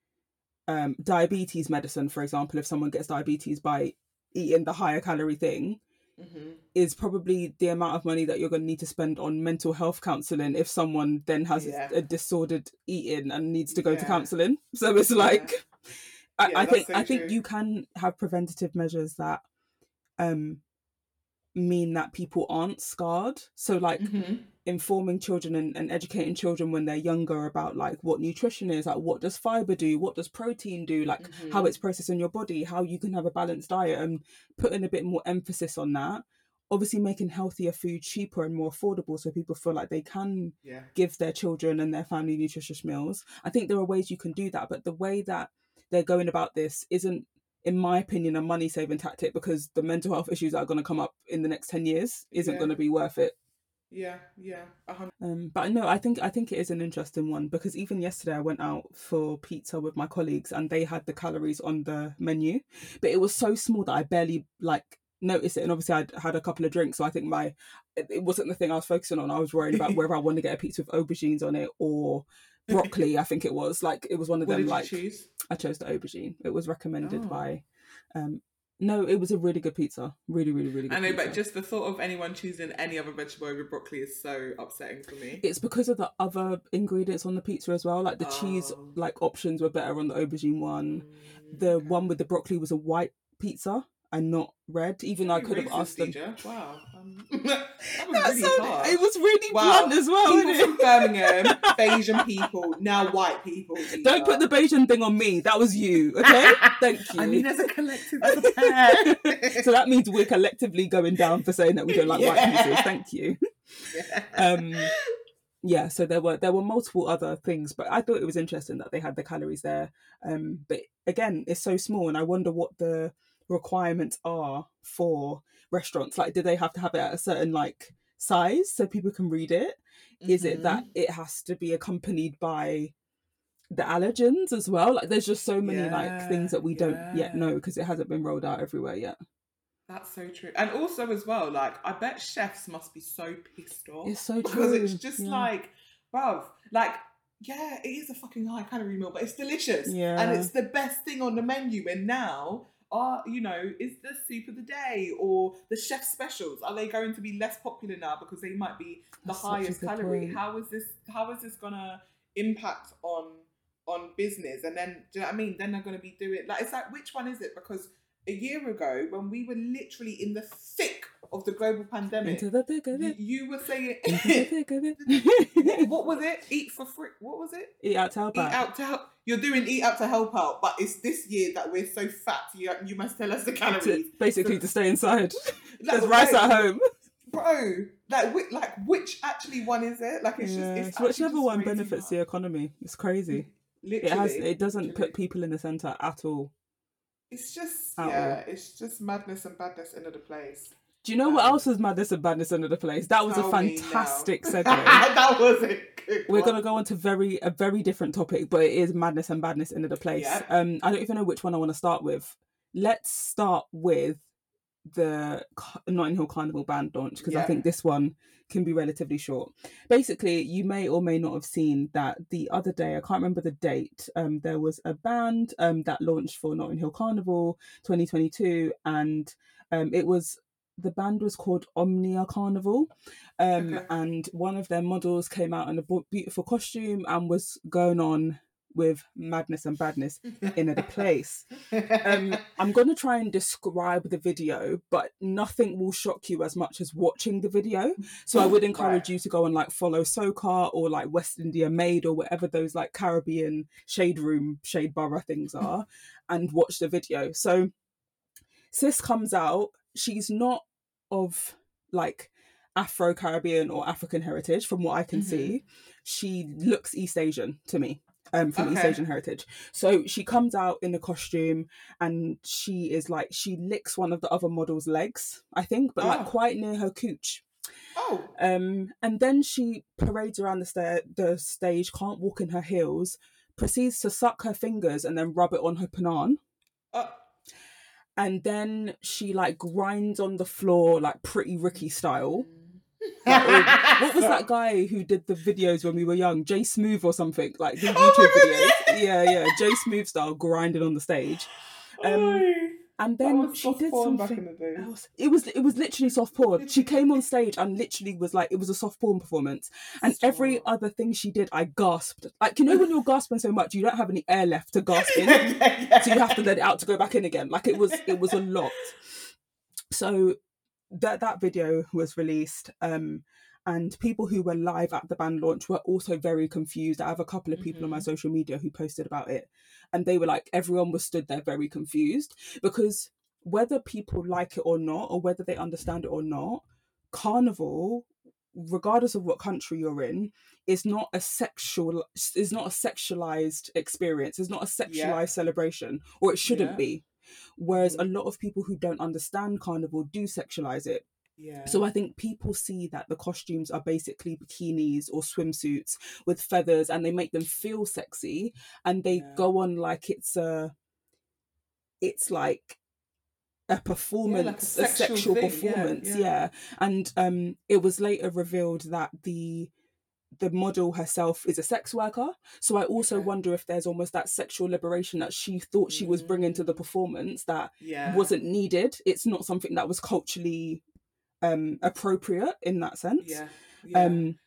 um diabetes medicine for example if someone gets diabetes by eating the higher calorie thing Mhm. is probably the amount of money that you're going to need to spend on mental health counseling if someone then has Yeah. a disordered eating and needs to go to counseling. So it's Yeah. like I, Yeah, I think so I think you can have preventative measures that um mean that people aren't scarred. So like Mhm. informing children and, and educating children when they're younger about like what nutrition is, like what does fiber do, what does protein do, like how Mhm. it's processed in your body, how you can have a balanced diet and putting a bit more emphasis on that. Obviously making healthier food cheaper and more affordable so people feel like they can Yeah. give their children and their family nutritious meals. I think there are ways you can do that, but the way that they're going about this isn't in my opinion a money saving tactic because the mental health issues that are going to come up in the next 10 years isn't Yeah. going to be worth it Yeah. Yeah. A hundred. um, but no, I think I think it is an interesting one because even yesterday I went out for pizza with my colleagues and they had the calories on the menu, but it was so small that I barely like noticed it. And obviously I'd had a couple of drinks, so I think my it it wasn't the thing I was focusing on. I was worried about whether I wanted to get a pizza with aubergines on it or broccoli. I think it was like it was one of What them. did Like you choose? I chose the aubergine. It was recommended Oh. by. Um, no, it was a really good pizza. Really, really, really good. I know, but just the thought of anyone choosing any other vegetable over broccoli is so upsetting for me. it's because of the other ingredients on the pizza as well. Like the cheese, Oh. like options were better on the aubergine one. Mm, The okay. one with the broccoli was a white pizza and not red. Even though I could have asked them. Wow. Um, that was That's really so- it was really Wow. blunt as well. people from? Birmingham, Bajan people, now white people. Don't put the Bajan thing on me. That was you. Okay, thank you. I mean, as a collective, as a pair. so that means we're collectively going down for saying that we don't like white people. Thank you. Um, yeah, so there were there were multiple other things, but I thought it was interesting that they had the calories there. Um, but again, it's so small, and I wonder what the requirements are for restaurants. Like, do they have to have it at a certain like size so people can read it? Is it that Mm-hmm. it has to be accompanied by the allergens as well? Like, there's just so many like things that we don't yet know because it hasn't been rolled out everywhere yet. That's so true. And also as well, like I bet chefs must be so pissed off. It's so true. because it's just yeah. like, bruv, like, yeah, it is a fucking high calorie meal, but it's delicious. Yeah. And it's the best thing on the menu. And now are, you know, is the soup of the day or the chef specials, are they going to be less popular now because they might be the That's highest calorie? point. How is this how is this gonna impact on on business? And then do you know what I mean? Then they're gonna be doing like it's like which one is it? Because a year ago, when we were literally in the thick of the global pandemic, Into the thick of you, it. you were saying Into the thick of what, it. what was it? Eat for free. What was it? Eat out to help Eat out. out to help. You're doing eat out to help out, but it's this year that we're so fat. You you must tell us the calories. to, basically So- to stay inside. There's rice at home. bro. Like which, like which actually one is it? Like it's Yeah, just it's whichever just one benefits the economy. It's crazy. Literally, It has. It doesn't literally. put people in the center at all. It's just at yeah, it's just madness and badness into the place. Do you know what Um, else was madness and badness under the place? That was a Tell me now. fantastic segue. that was a good We're gonna go on to very a very different topic, but it is madness and badness into the place. Um, I don't even know which one I want to start with. Let's start with the Notting Hill Carnival band launch because I think this one can be relatively short. Basically, you may or may not have seen that the other day, I can't remember the date, um, there was a band um, that launched for Notting Hill Carnival 2022, and um, it was the band was called Omnia Carnival, um, Okay. and one of their models came out in a beautiful costume and was going on with madness and badness in a place. Um, I'm going to try and describe the video, but nothing will shock you as much as watching the video. So I would encourage you to go and like follow Socar or like West India Maid or whatever those like Caribbean shade room, shade borough things are, and watch the video. So Sis comes out. She's not of like Afro Caribbean or African heritage, from what I can Mhm. see. She looks East Asian to me. Um, from East Asian heritage. So she comes out in a costume and she is like she licks one of the other model's legs, I think, but like Oh. quite near her cooch. oh, Um, and then she parades around the stair, the stage, can't walk in her heels, proceeds to suck her fingers and then rub it on her panan. uh, And then she like grinds on the floor like pretty Ricky style. Like, what was that guy who did the videos when we were young? Jay Smooth or something? Like the Oh YouTube videos. Yeah, yeah. Jay Smooth style grinding on the stage. Um, Oi. and then she did something in the day. else. It was it was literally soft porn. She came on stage and literally was like it was a soft porn performance. And every other thing she did, I gasped. Like you know when you're gasping so much, you don't have any air left to gasp in, so you have to let it out to go back in again. Like it was it was a lot. So that that video was released. Um, and people who were live at the band launch were also very confused. I have a couple of people on my Mhm. social media who posted about it, and they were like, everyone was stood there very confused because whether people like it or not, or whether they understand it or not, carnival, regardless of what country you're in, is not a sexual is not a sexualized experience. It's not a sexualized Yeah. celebration, or it shouldn't Yeah. be. Whereas a Mhm. lot of people who don't understand carnival do sexualize it. yeah. So I think people see that the costumes are basically bikinis or swimsuits with feathers and they make them feel sexy and they Yeah. go on like it's a it's like a performance, a sexual sexual thing, yeah, performance, yeah. yeah. And um it was later revealed that the the model herself is a sex worker. So I also Okay. wonder if there's almost that sexual liberation that she thought she was bringing to the Mm. performance that yeah. wasn't needed. It's not something that was culturally um appropriate in that sense. Yeah. yeah. Um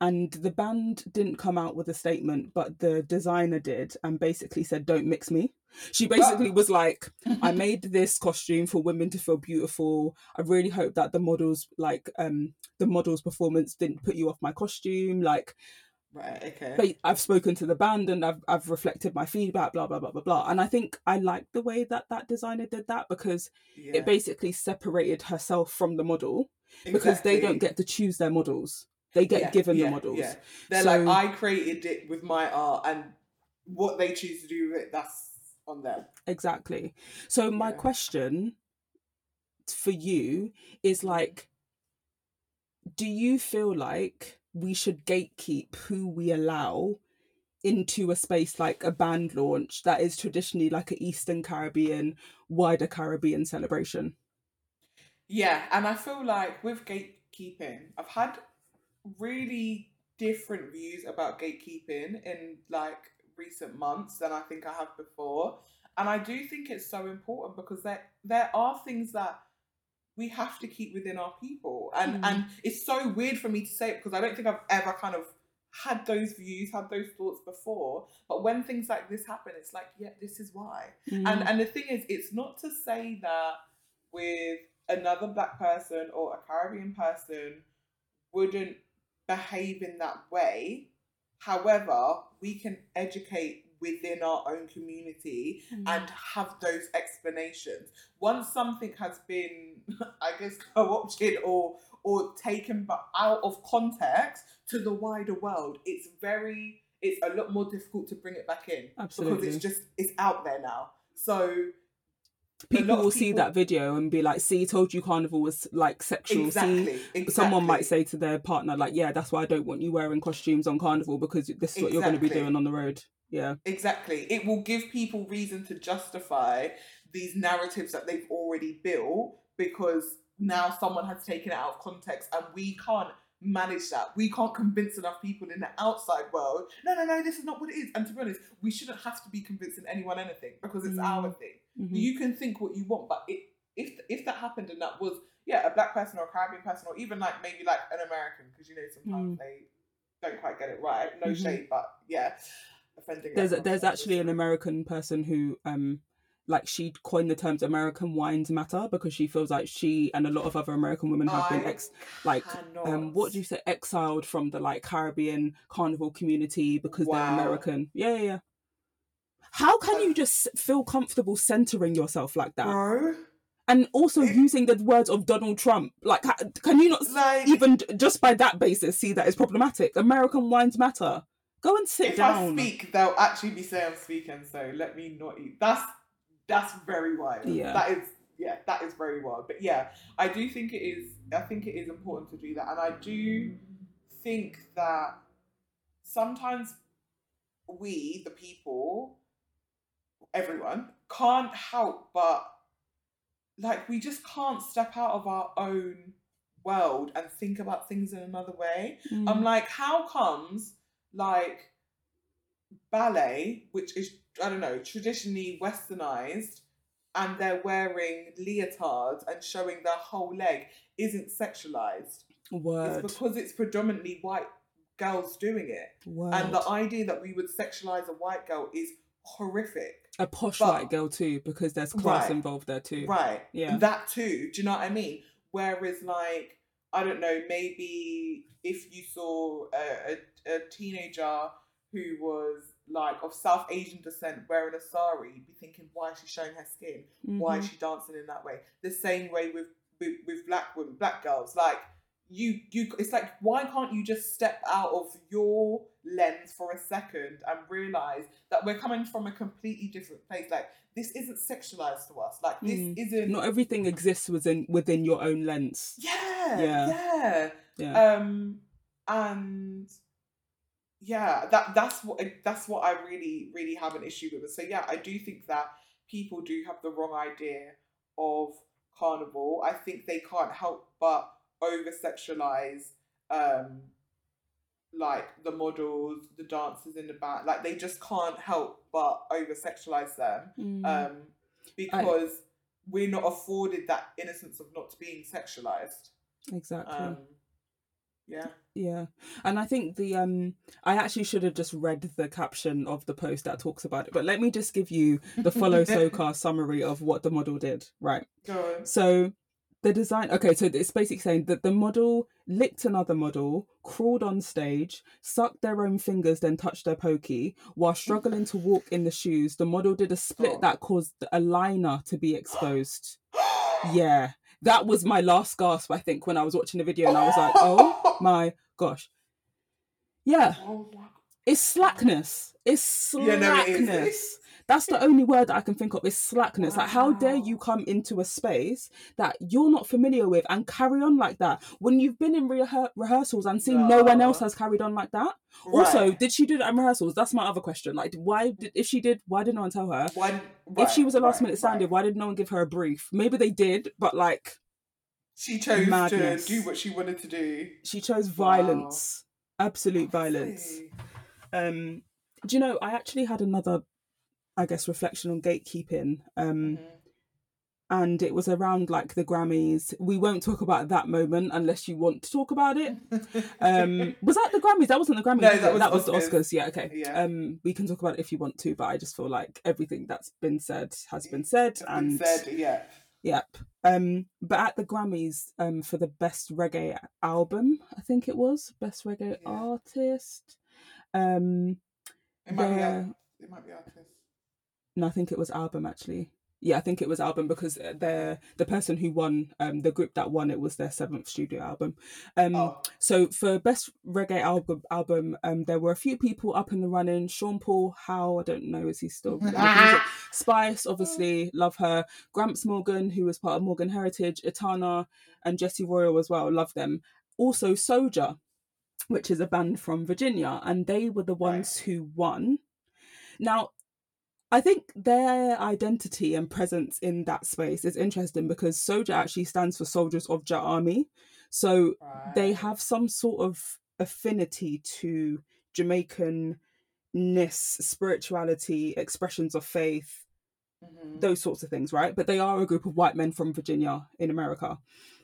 and the band didn't come out with a statement, but the designer did and basically said, Don't mix me. She basically was like, I made this costume for women to feel beautiful. I really hope that the models like um the models performance didn't put you off my costume. Like right. Okay. but I've spoken to the band and I've I've reflected my feedback, blah blah blah blah blah. And I think I like the way that that designer did that because yeah. it basically separated herself from the model because they don't get to choose their models. They get Yeah, given yeah, the models. Yeah. They're So- like, I created it with my art, and what they choose to do with it, that's on them. Exactly. So my Yeah. question for you is like do you feel like we should gatekeep who we allow into a space like a band launch that is traditionally like an Eastern Caribbean, wider Caribbean celebration? Yeah, and I feel like with gatekeeping, I've had really different views about gatekeeping in like recent months than I think I have before. And I do think it's so important because there there are things that we have to keep within our people. And Mm. and it's so weird for me to say it because I don't think I've ever kind of had those views, had those thoughts before. But when things like this happen, it's like, yeah, this is why. Mm. And and the thing is, it's not to say that with another black person or a Caribbean person wouldn't behave in that way. However, we can educate within our own community Mm. and have those explanations. Once something has been, I guess, co-opted or or taken but out of context to the wider world, it's very it's a lot more difficult to bring it back in Absolutely. because it's just it's out there now. So people will see that video and be like, see, told you carnival was like sexual. exactly, See, exactly. someone might say to their partner, like, yeah, that's why I don't want you wearing costumes on carnival because this is what you're going to be doing on the road. Yeah. Exactly. It will give people reason to justify these narratives that they've already built because now someone has taken it out of context and we can't manage that. We can't convince enough people in the outside world, no, no, no, this is not what it is. And to be honest, we shouldn't have to be convincing anyone anything because it's Mm. our thing. Mhm. You can think what you want, but it, if if that happened and that was, yeah, a black person or a Caribbean person or even like maybe like an American, because you know sometimes Mm. they don't quite get it right. No Mhm. shade, but yeah. Offending There's everyone. there's actually an American person who um like she coined the terms American wines matter because she feels like she and a lot of other American women have been ex like cannot. um what do you say exiled from the like Caribbean carnival community because they're American. Yeah, yeah, yeah. How can you just feel comfortable centering yourself like that? bro? And also using the words of Donald Trump. Like can you not Like even just by that basis see that it's problematic? American wines matter. Go and sit if down. I speak, they'll actually be saying I'm speaking. So let me not eat. That's that's very wild. Yeah. That is yeah, that is very wild. But yeah, I do think it is. I think it is important to do that, and I do think that sometimes we, the people, everyone, can't help but like we just can't step out of our own world and think about things in another way. Mm. I'm like, how comes like ballet, which is I don't know, traditionally westernized, and they're wearing leotards and showing their whole leg isn't sexualized. Word. It's because it's predominantly white girls doing it. Word. And the idea that we would sexualize a white girl is horrific. a posh but- white girl too, because there's class Right. involved there too. Right. Yeah. That too. Do you know what I mean? Whereas, like, I don't know, maybe if you saw a, a, a teenager who was like of South Asian descent wearing a sari, you'd be thinking, why is she showing her skin? Why is Mhm. she dancing in that way? The same way with with, with black women, black girls. Like you, you. It's like why can't you just step out of your lens for a second and realize that we're coming from a completely different place? Like this isn't sexualized to us. Like this Mm. isn't. Not everything exists within within your own lens. yeah, Yeah. yeah, Yeah. Um, and yeah, that that's what that's what I really really have an issue with. So yeah, I do think that people do have the wrong idea of carnival. I think they can't help but over sexualize um like the models, the dancers in the back. Like they just can't help but over sexualize them Mm. um, because we're not afforded that innocence of not being sexualized. exactly. Um, yeah. Yeah. And I think the um I actually should have just read the caption of the post that talks about it. But let me just give you the follow SOCA summary of what the model did. Right. Go on. So the design okay, so it's basically saying that the model licked another model, crawled on stage, sucked their own fingers, then touched their pokey. While struggling to walk in the shoes, the model did a split Oh. that caused a liner to be exposed. Yeah. That was my last gasp, I think, when I was watching the video and I was like, oh my gosh. Yeah, Oh my it's slackness. It's Yeah, no, it is. slackness. That's the only word that I can think of is slackness. Like, how dare you come into a space that you're not familiar with and carry on like that when you've been in rehe- rehearsals and seen no. one else has carried on like that? Also, did she do that in rehearsals? That's my other question. Like, why did if she did? Why did no one tell her? One, if she was a last right, minute standard, right. why did no one give her a brief? Maybe they did, but like she chose Madness. to do what she wanted to do? she chose Wow. violence, absolute violence. Um, do you know? I actually had another, I guess, reflection on gatekeeping. Um, Mhm. and it was around like the Grammys. We won't talk about that moment unless you want to talk about it. Um, was that the Grammys? That wasn't the Grammys. No, that was that was the Oscars. Oscars. Yeah, okay. Yeah. Um, we can talk about it if you want to, but I just feel like everything that's been said has been said, It's and been said, yeah. Yep. Um, but at the Grammys, um, for the best reggae album, I think it was best reggae Yeah. artist. Um, It might be. the- It might be artist. no, I think it was album actually. Yeah, I think it was album because the the person who won, um, the group that won it was their seventh studio album. Um, Oh, so for best reggae album, album, um, there were a few people up in the running. Sean Paul, how I don't know, is he still? Spice, obviously, love her. Gramps Morgan, who was part of Morgan Heritage, Etana, and Jesse Royal as well, love them. Also, Soja, which is a band from Virginia, and they were the ones who won. Now, I think their identity and presence in that space is interesting because Soja actually stands for Soldiers of Jah Army. So they have some sort of affinity to Jamaican ness, spirituality, expressions of faith, Mhm. those sorts of things, right? But they are a group of white men from Virginia in America.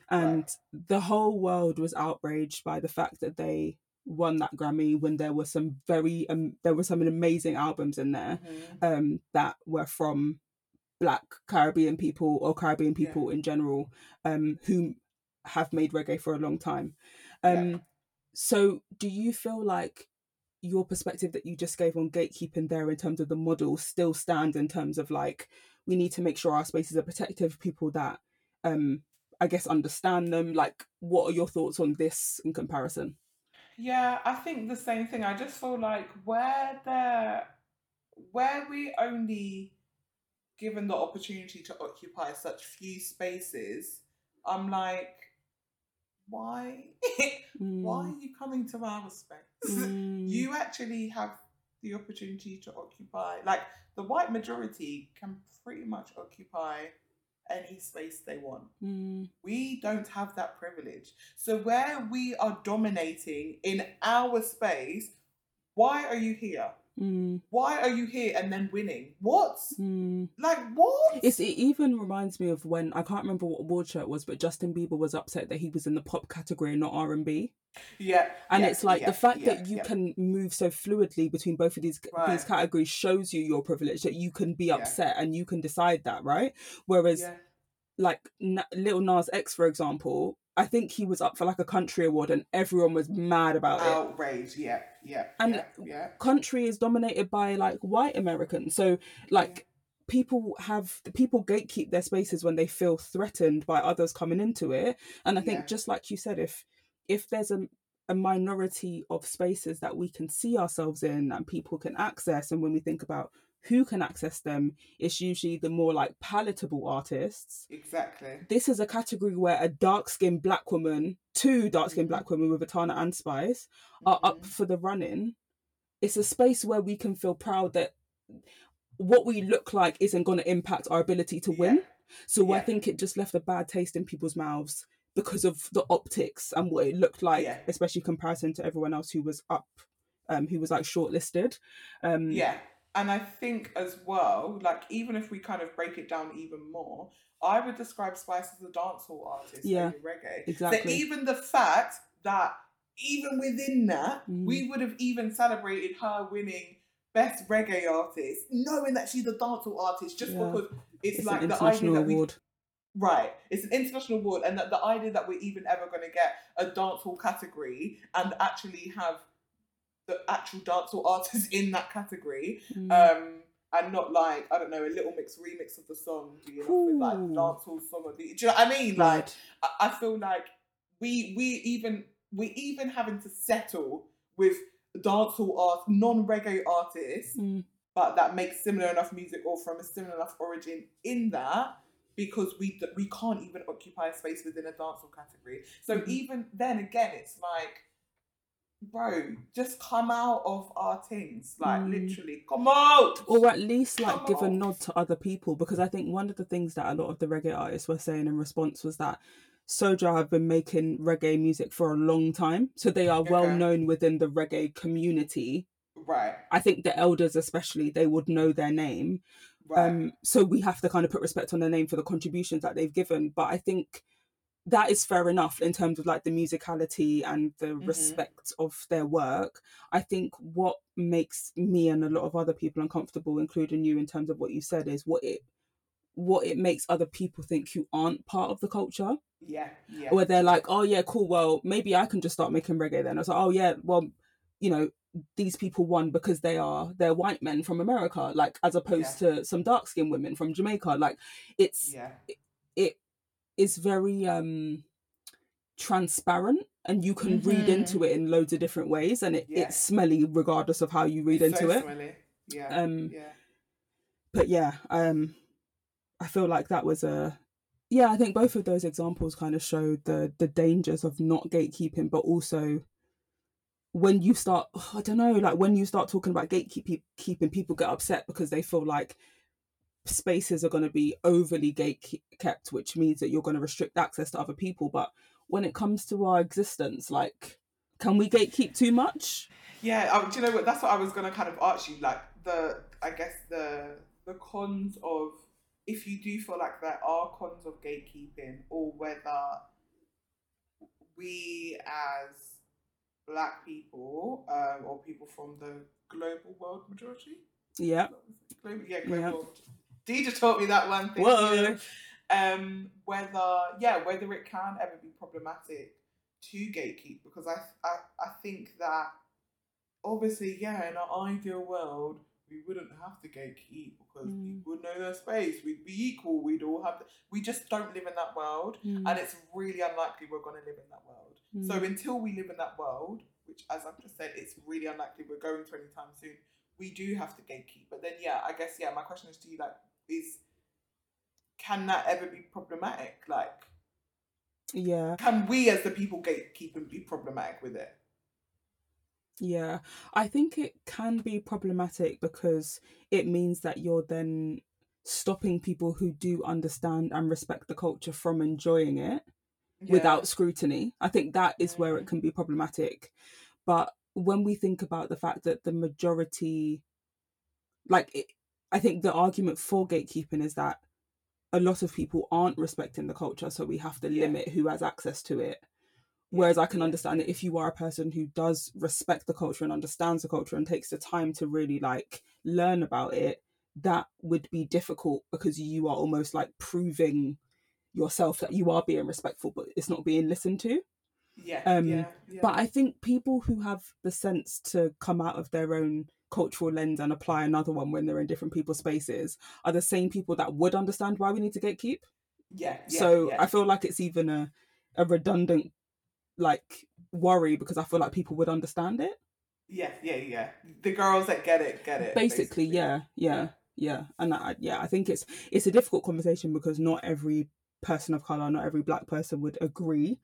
And Right. the whole world was outraged by the fact that they won that Grammy when there were some very um, there were some amazing albums in there Mhm. um that were from black Caribbean people or Caribbean Yeah. people in general um who have made reggae for a long time. Um Yeah. so do you feel like your perspective that you just gave on gatekeeping there in terms of the model still stands in terms of like we need to make sure our spaces are protective of people that um I guess understand them like what are your thoughts on this in comparison? Yeah, I think the same thing. I just feel like where there, where we only given the opportunity to occupy such few spaces, I'm like, why? why are you coming to our space? Mm, You actually have the opportunity to occupy. Like the white majority can pretty much occupy any space they want. mm, We don't have that privilege. So where we are dominating in our space, why are you here? Mm, Why are you here and then winning? What? mm. Like what? It's, it even reminds me of when I can't remember what award show it was, but Justin Bieber was upset that he was in the pop category and not R and B. yeah. And yeah, it's like yeah, the fact yeah, that you can move so fluidly between both of these these categories shows you your privilege that you can be upset and you can decide that, right? Whereas like Na- Little Nas X, for example, I think he was up for like a country award and everyone was mad about it. Outrage. Yeah. Yeah. And- yeah, yeah. Country is dominated by like white Americans, so like people have people gatekeep their spaces when they feel threatened by others coming into it. And I think just like you said, if if there's a a minority of spaces that we can see ourselves in and people can access, and when we think about who can access them, it's usually the more like palatable artists. Exactly. this is a category where a dark skinned black woman, two dark skinned Mhm. black women with Etana and Spice are up Mhm. for the running. It's a space where we can feel proud that what we look like isn't going to impact our ability to win. Yeah. So I think it just left a bad taste in people's mouths because of the optics and what it looked like, Yeah. especially comparison to everyone else who was up, um, who was like shortlisted. Um, Yeah. And I think as well, like even if we kind of break it down even more, I would describe Spice as a dancehall artist Yeah, reggae. So exactly. even the fact that even within that, Mm. we would have even celebrated her winning best reggae artist, knowing that she's a dancehall artist, just Yeah. because it's, It's like the idea that we award. Right. It's an international award, and that the idea that we're even ever going to get a dancehall category and actually have the actual dancehall artists in that category, Mm. um, and not like I don't know a little mix remix of the song being offered like Ooh. dancehall song of the. Do you know what I mean? Like Right. I, I feel like we we even we even having to settle with dancehall art non reggae artists Mm. but that makes similar enough music or from a similar enough origin in that because we d- we can't even occupy a space within a dancehall category. So Mhm. even then again, it's like, bro, just come out of our things, like Mm. literally, come out. or at least like Come give a nod to other people because I think one of the things that a lot of the reggae artists were saying in response was that Soja have been making reggae music for a long time, so they are well Okay. known within the reggae community. Right, I think the elders, especially, they would know their name. Right, Um, so we have to kind of put respect on their name for the contributions that they've given. But I think that is fair enough in terms of like the musicality and the Mhm. respect of their work. I think what makes me and a lot of other people uncomfortable, including you, in terms of what you said, is what it what it makes other people think you aren't part of the culture. yeah, yeah, Where they're like, oh yeah, cool. Well, maybe I can just start making reggae then. I was like, oh yeah, well, you know, these people won because they are they're white men from America, like as opposed to some dark skinned women from Jamaica. Like it's yeah, it is very um transparent and you can read Mhm. into it in loads of different ways and it, Yeah. it's smelly regardless of how you read It's into so it. smelly. Yeah, Um yeah, but yeah, um I feel like that was a yeah, I think both of those examples kind of showed the the dangers of not gatekeeping, but also when you start I don't know, like when you start talking about gatekeeping people get upset because they feel like spaces are going to be overly gate kept, which means that you're going to restrict access to other people. But when it comes to our existence, like, can we gatekeep too much? yeah. Oh, do you know what? That's what I was gonna kind of ask you. Like the, I guess the the cons of if you do feel like there are cons of gatekeeping, or whether we as black people um, or people from the global world majority, Yeah. global, yeah, global. Yeah. World. Dee just taught me that one thing. Whoa. Um, whether yeah, whether it can ever be problematic to gatekeep because I I, I think that obviously yeah, in our ideal world we wouldn't have to gatekeep because Mm. people would know their space. We'd be equal. We'd all have. The, we just don't live in that world, Mm. and it's really unlikely we're going to live in that world. So Mm. until we live in that world, which as I've just said, it's really unlikely we're going to anytime soon. We do have to gatekeep. But then yeah, I guess yeah, my question is to you like is can that ever be problematic? Like yeah. can we as the people gatekeep and be problematic with it? Yeah, I think it can be problematic because it means that you're then stopping people who do understand and respect the culture from enjoying it Yeah. without scrutiny. I think that is where it Mm. can be problematic. But when we think about the fact that the majority like it, i think the argument for gatekeeping is that a lot of people aren't respecting the culture so we have to Yeah. limit who has access to it whereas i can understand that if you are a person who does respect the culture and understands the culture and takes the time to really like learn about it that would be difficult because you are almost like proving yourself that you are being respectful but it's not being listened to Yeah, Um, yeah, yeah. but I think people who have the sense to come out of their own cultural lens and apply another one when they're in different people's spaces are the same people that would understand why we need to gatekeep. yeah, yeah, so. I feel like it's even a, a redundant like worry because I feel like people would understand it. yeah, yeah, yeah. The girls that get it, get it. Basically, yeah, yeah, yeah. And I, yeah, I think it's it's a difficult conversation because not every person of color, not every black person would agree.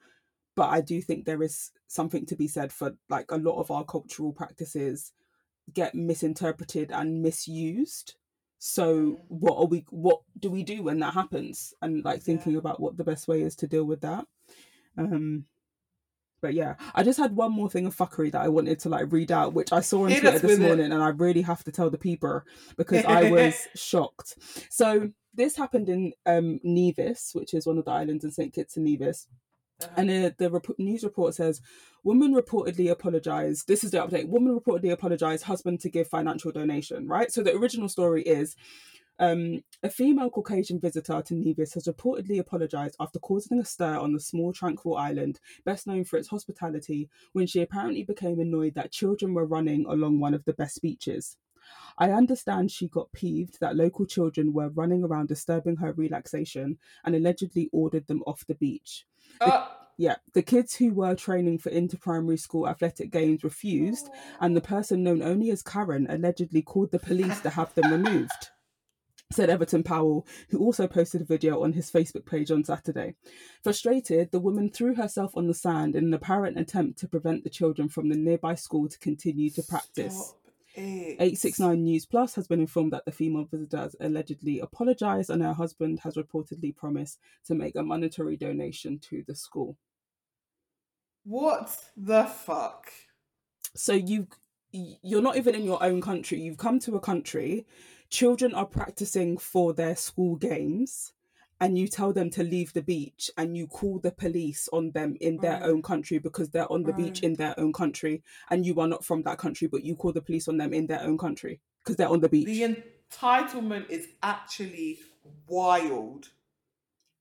But I do think there is something to be said for like a lot of our cultural practices get misinterpreted and misused. So Mm. what are we what do we do when that happens? And like thinking Yeah. about what the best way is to deal with that. Um but yeah, I just had one more thing of fuckery that I wanted to like read out, which I saw on Twitter this with it. morning, and I really have to tell the people because I was shocked. So this happened in um, Nevis, which is one of the islands in Saint Kitts and Nevis, Uh-huh. and uh, the rep- news report says woman reportedly apologized. This is the update. Woman reportedly apologized. Husband to give financial donation. Right. So the original story is. Um, a female Caucasian visitor to Nevis has reportedly apologized after causing a stir on the small tranquil island, best known for its hospitality, when she apparently became annoyed that children were running along one of the best beaches. I understand she got peeved that local children were running around disturbing her relaxation and allegedly ordered them off the beach. Uh, Yeah, the kids who were training for inter-primary school athletic games refused, and the person known only as Karen allegedly called the police to have them removed. Said Everton Powell, who also posted a video on his Facebook page on Saturday. Frustrated, the woman threw herself on the sand in an apparent attempt to prevent the children from the nearby school to continue to practice. Stop it. 869 News Plus has been informed that the female visitor has allegedly apologised and her husband has reportedly promised to make a monetary donation to the school. What the fuck? So you you're not even in your own country. You've come to a country, children are practicing for their school games and you tell them to leave the beach and you call the police on them in their Right. own country because they're on the beach in their own country and you are not from that country but you call the police on them in their own country because they're on the beach. The entitlement is actually wild.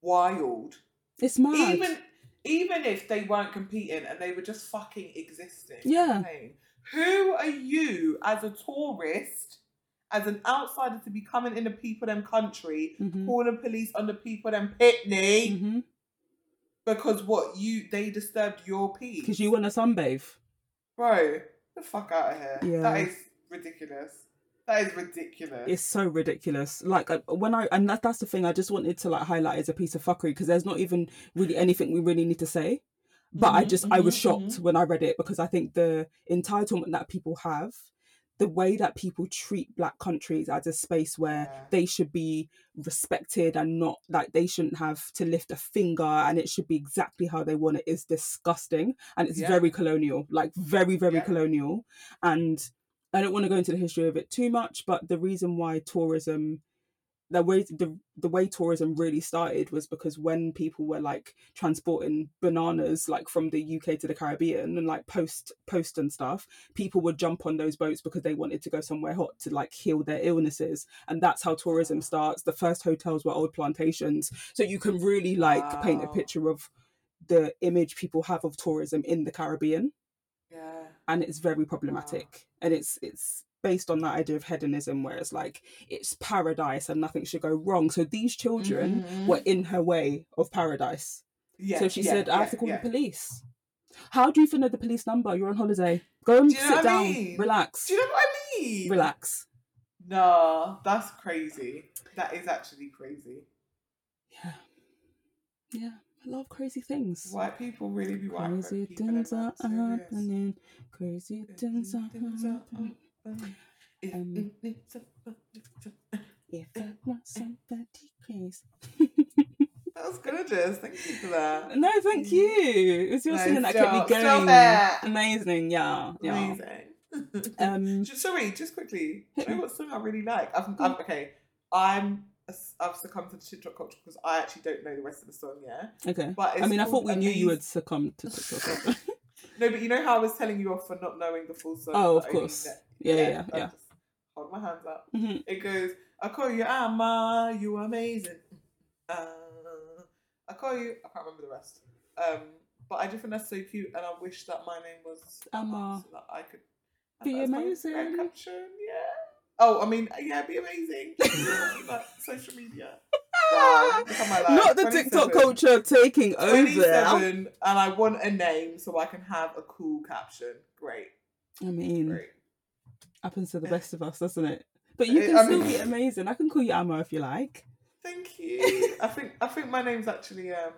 Wild. it's mad. Even even if they weren't competing and they were just fucking existing. Yeah. Who are you as a tourist, as an outsider to be coming in the people them country, Mhm. calling police on the people them pickney Mhm. because what you they disturbed your peace? because you want to sunbathe. Bro, the fuck out of here. Yeah. That is ridiculous. That is ridiculous. It's so ridiculous. Like uh, when I and that, that's the thing I just wanted to like highlight as a piece of fuckery because there's not even really anything we really need to say. But I Mhm, just I was mhm, shocked when I read it because I think the entitlement that people have, the way that people treat black countries as a space where Yeah. they should be respected and not like they shouldn't have to lift a finger and it should be exactly how they want it is disgusting and it's Yeah. very colonial, like very very Yeah. colonial and I don't want to go into the history of it too much, but the reason why tourism, the way the the way tourism really started was because when people were like transporting bananas like from the UK to the Caribbean and like post post and stuff, people would jump on those boats because they wanted to go somewhere hot to like heal their illnesses, and that's how tourism starts. The first hotels were old plantations, so you can really like paint a picture of the image people have of tourism in the Caribbean. Yeah. and it's very problematic. And it's it's based on that idea of hedonism where it's like it's paradise and nothing should go wrong. So these children Mhm. were in her way of paradise. Yeah, so she yeah, said i have to call yeah. the police. How do you even know the police number? You're on holiday. Go and Do you know sit I down. mean? relax. Do you know what I mean? relax. No, that's crazy. That is actually crazy. yeah. Yeah i love crazy things. White people really be white crazy things are are happening. Crazy things are happening If Um, it- it's a- if i want somebody crazy That was gorgeous. Thank you for that. No, thank you. It was your No, singing that kept me going. Amazing, yeah, yeah. Amazing. Um, just, sorry, just quickly. Do you know me. what song I really like? I've, I'm, okay, I'm. I've succumbed to the TikTok culture because I actually don't know the rest of the song. Yeah, okay. but it's I mean, I thought we knew you had succumbed to TikTok. No, but you know how I was telling you off for not knowing the full song. Oh, of course. Yeah, yeah, I yeah. just Hold my hands up. Mhm. It goes, I call you Amma, you are amazing. Uh, I call you, I can't remember the rest. Um, but I just think that's so cute, and I wish that my name was Amma. so that I could Be that as my amazing. Caption. Yeah. Oh, I mean, yeah, be amazing. like social media. Wow, look at my life. Not the TikTok culture taking over. and I want a name so I can have a cool caption. Great, I mean, great. Happens to the best of us, doesn't it? But you can I still mean- be amazing. I can call you Amma if you like. Thank you. I think I think my name's actually um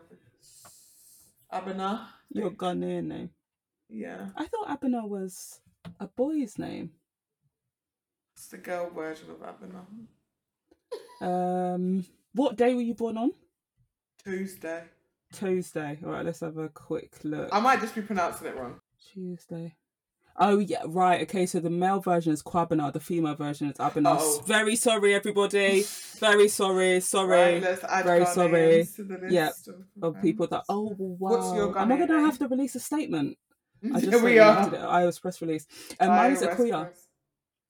Abena. Your Ghanaian name. Yeah, I thought Abena was a boy's name. it's the girl version of Abena. Um, what day were you born on? Tuesday. Tuesday. All right, let's have a quick look. I might just be pronouncing it wrong. Tuesday. Oh yeah, right. Okay, so the male version is Kwabena, the female version is Abena. Oh. Very sorry, everybody. Very sorry. Sorry Right, very sorry. to Yeah, of, of people that. Oh wow. What's your Am I gonna have to release a statement? I just Here said we are. it. I was press release. And mine's Ira Akuya. Westbrook.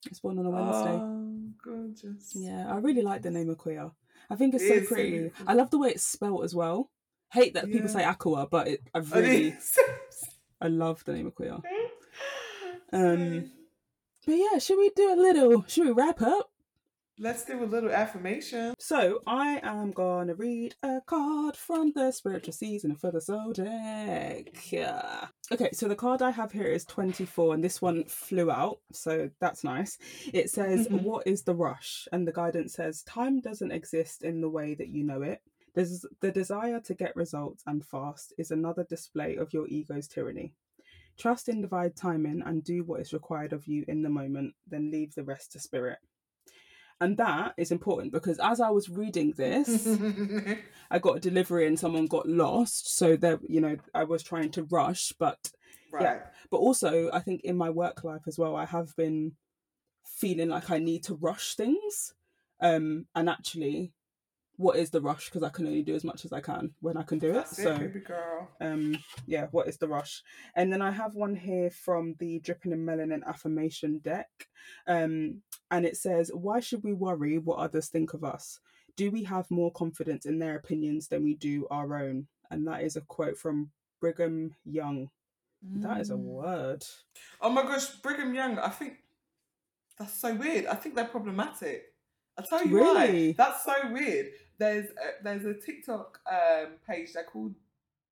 It's born on a Wednesday. Oh, gorgeous. Yeah, I really like the name Akuya. I think it's It so pretty. beautiful. I love the way it's spelt as well. Hate that people say Aqua, but it, I really, I love the name Akuya. Um, But yeah, should we do a little? Should we wrap up? Let's do a little affirmation. So I am gonna read a card from the spiritual season for the zodiac. Yeah. Okay, so the card I have here is 24, and this one flew out, so that's nice. It says, Mhm. What is the rush? And the guidance says, Time doesn't exist in the way that you know it. There's the desire to get results and fast is another display of your ego's tyranny. Trust in divine timing and do what is required of you in the moment, then leave the rest to spirit. And that is important because as I was reading this, I got a delivery and someone got lost. So that you know, I was trying to rush, but right. but also I think in my work life as well, I have been feeling like I need to rush things. Um, and actually, what is the rush? Because I can only do as much as I can when I can do it. That's so it, baby girl. um yeah what is the rush and then i have one here from the dripping in melanin affirmation deck um and it says why should we worry what others think of us do we have more confidence in their opinions than we do our own and that is a quote from brigham young that is a Mm. word Oh my gosh, Brigham Young. I think that's so weird. I think they're problematic. I'll tell you Really? why. That's so weird. There's a, there's a TikTok um, page. They're called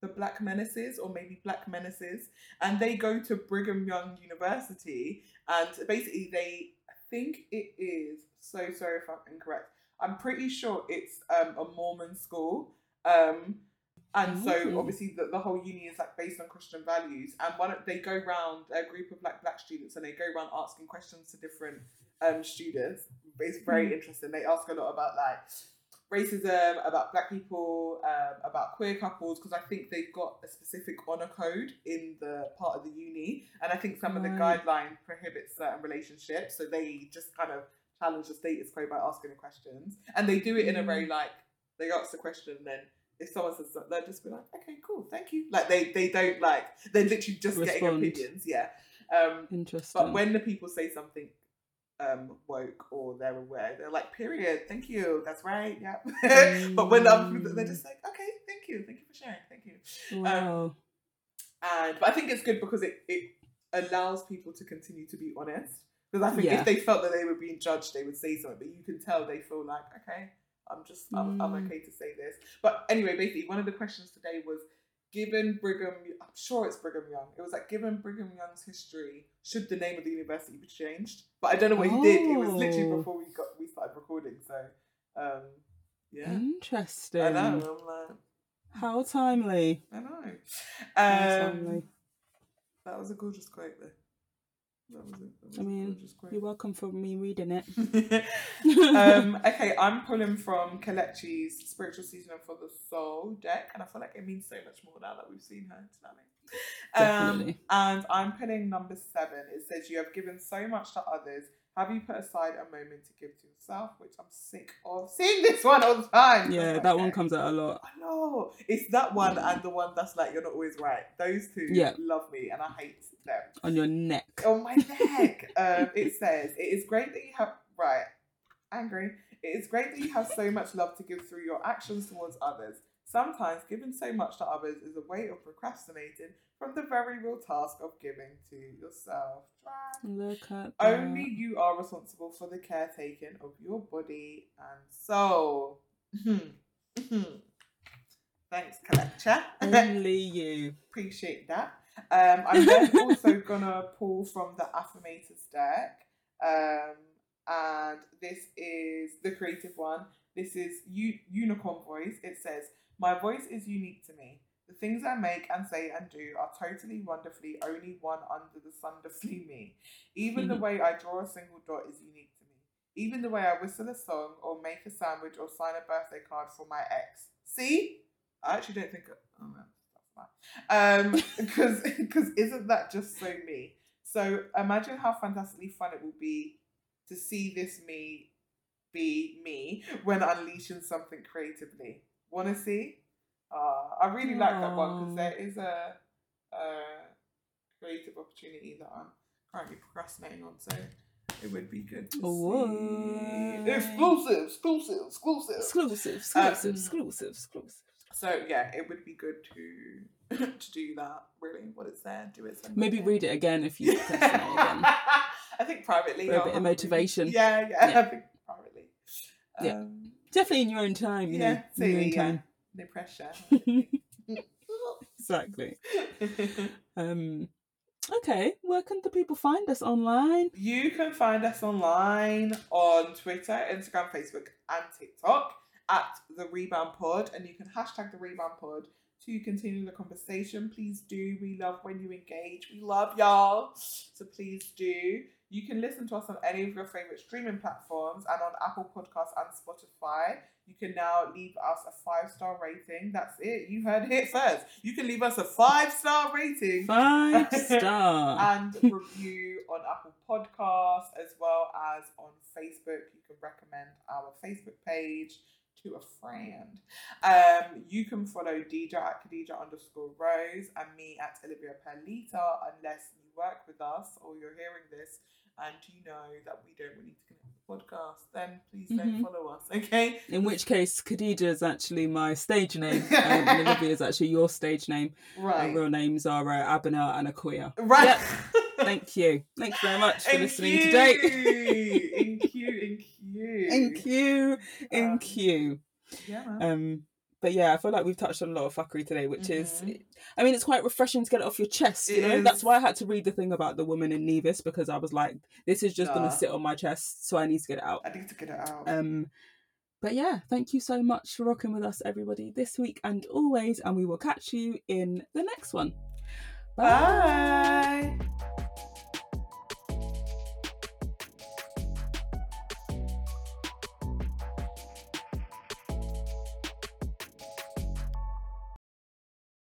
the Black Menaces, or maybe Black Menaces, and they go to Brigham Young University, and basically they I think it is. So sorry if I'm incorrect. I'm pretty sure it's um, a Mormon school. Um, and so Mm. obviously the, the whole uni is like based on Christian values. And one they go round a group of like black students and they go around asking questions to different um students. It's very Mm. interesting. They ask a lot about like racism, about black people, um, about queer couples, because I think they've got a specific honor code in the part of the uni. And I think some of the Right. guideline prohibits certain relationships. So they just kind of challenge the status quo by asking the questions. And they do it in a very like they ask the question and then if someone says something, they'll just be like, okay, cool, thank you. Like they they don't like they're literally just getting opinions, yeah. Um, interesting but when the people say something um woke or they're aware, they're like, period, thank you, that's right, yeah. but when other they're just like, okay, thank you, thank you for sharing, thank you. wow And but I think it's good because it it allows people to continue to be honest. Because I think Yeah. if they felt that they were being judged, they would say something. But you can tell they feel like, okay, I'm just, I'm, I'm Mm. okay to say this. But anyway, basically, one of the questions today was, given Brigham, I'm sure it's Brigham Young. It was like, given Brigham Young's history, should the name of the university be changed? But I don't know what he did. It was literally Oh. before we got we started recording. So, um, yeah, interesting I know. I'm like, how timely I know. how Um, timely that was a gorgeous quote, though. That was it. That was I mean. You're welcome for me reading it. um, okay, I'm pulling from Kelechi's Spiritual Seasoning for the Soul deck, and I feel like it means so much more now that we've seen her. Do you know what I mean? Um, and I'm pulling number seven. It says, You have given so much to others. Have you put aside a moment to give to yourself? Which I'm sick of seeing this one all the time. Yeah, I'm that one comes out a lot. I know. It's that one and the one that's like, You're not always right. Those two Yeah. love me, and I hate them On your neck. on my neck. um, it says, It is great that you have, right, angry. It is great that you have so much love to give through your actions towards others. Sometimes giving so much to others is a way of procrastinating from the very real task of giving to yourself. Look at that. Only you are responsible for the caretaking of your body and soul. Thanks, Kelechi. Only you. appreciate that. Um, I'm then also gonna pull from the affirmators deck, um, and this is the creative one. This is U- unicorn voice. It says, "My voice is unique to me. The things I make and say and do are totally wonderfully only one under the sun defly me. Even the way I draw a single dot is unique to me. Even the way I whistle a song or make a sandwich or sign a birthday card for my ex. See, I actually don't think. Oh no, that's fine. Um, because because isn't that just so me? So imagine how fantastically fun it will be to see this me be me when unleashing something creatively. Want to see? Uh, I really like that one because there is a, a creative opportunity that I'm currently procrastinating on. So it would be good to see. Exclusive, exclusive, exclusive. Exclusive, exclusive, Um, exclusive, exclusive. So yeah, it would be good to to do that. Really, what is there? Do it. Maybe in. read it again if you again. I think privately. For a I'll bit of have to read- motivation. Yeah, yeah, Yeah. I think privately. Yeah. Definitely in your own time, you yeah, know. so in your own yeah, time. no pressure. exactly. Um okay, where can the people find us online? you can find us online on Twitter, Instagram, Facebook, and TikTok at the Rebound Pod, and you can hashtag the Rebound Pod to continue the conversation. Please do. We love when you engage. We love y'all. So please do. You can listen to us on any of your favorite streaming platforms and on Apple Podcasts and Spotify. You can now leave us a five star rating. That's it. You heard it first. You can leave us a five star rating Five star. and review on Apple Podcasts as well as on Facebook. You can recommend our Facebook page to a friend. Um, you can follow Deeja at Khadija underscore Rose and me at Alivia Pearlita unless you work with us or you're hearing this and you know that we don't really connect with the podcast, then please don't Mhm. follow us, okay? In which case, Khadija is actually my stage name, um, and Olivia is actually your stage name. Right. Our real names are uh, Abena and Akoya. Right. Yep. Thank you. Thank you very much for Thank listening you. today. Thank you, thank you. Thank you. Um, Thank you. Yeah. Um, but yeah, I feel like we've touched on a lot of fuckery today, which is, Mhm. I mean, it's quite refreshing to get it off your chest. You It know, that's why I had to read the thing about the woman in Nevis because I was like, this is just Nah. gonna sit on my chest, so I need to get it out. I need to get it out. Um, but yeah, thank you so much for rocking with us, everybody, this week and always, and we will catch you in the next one. Bye.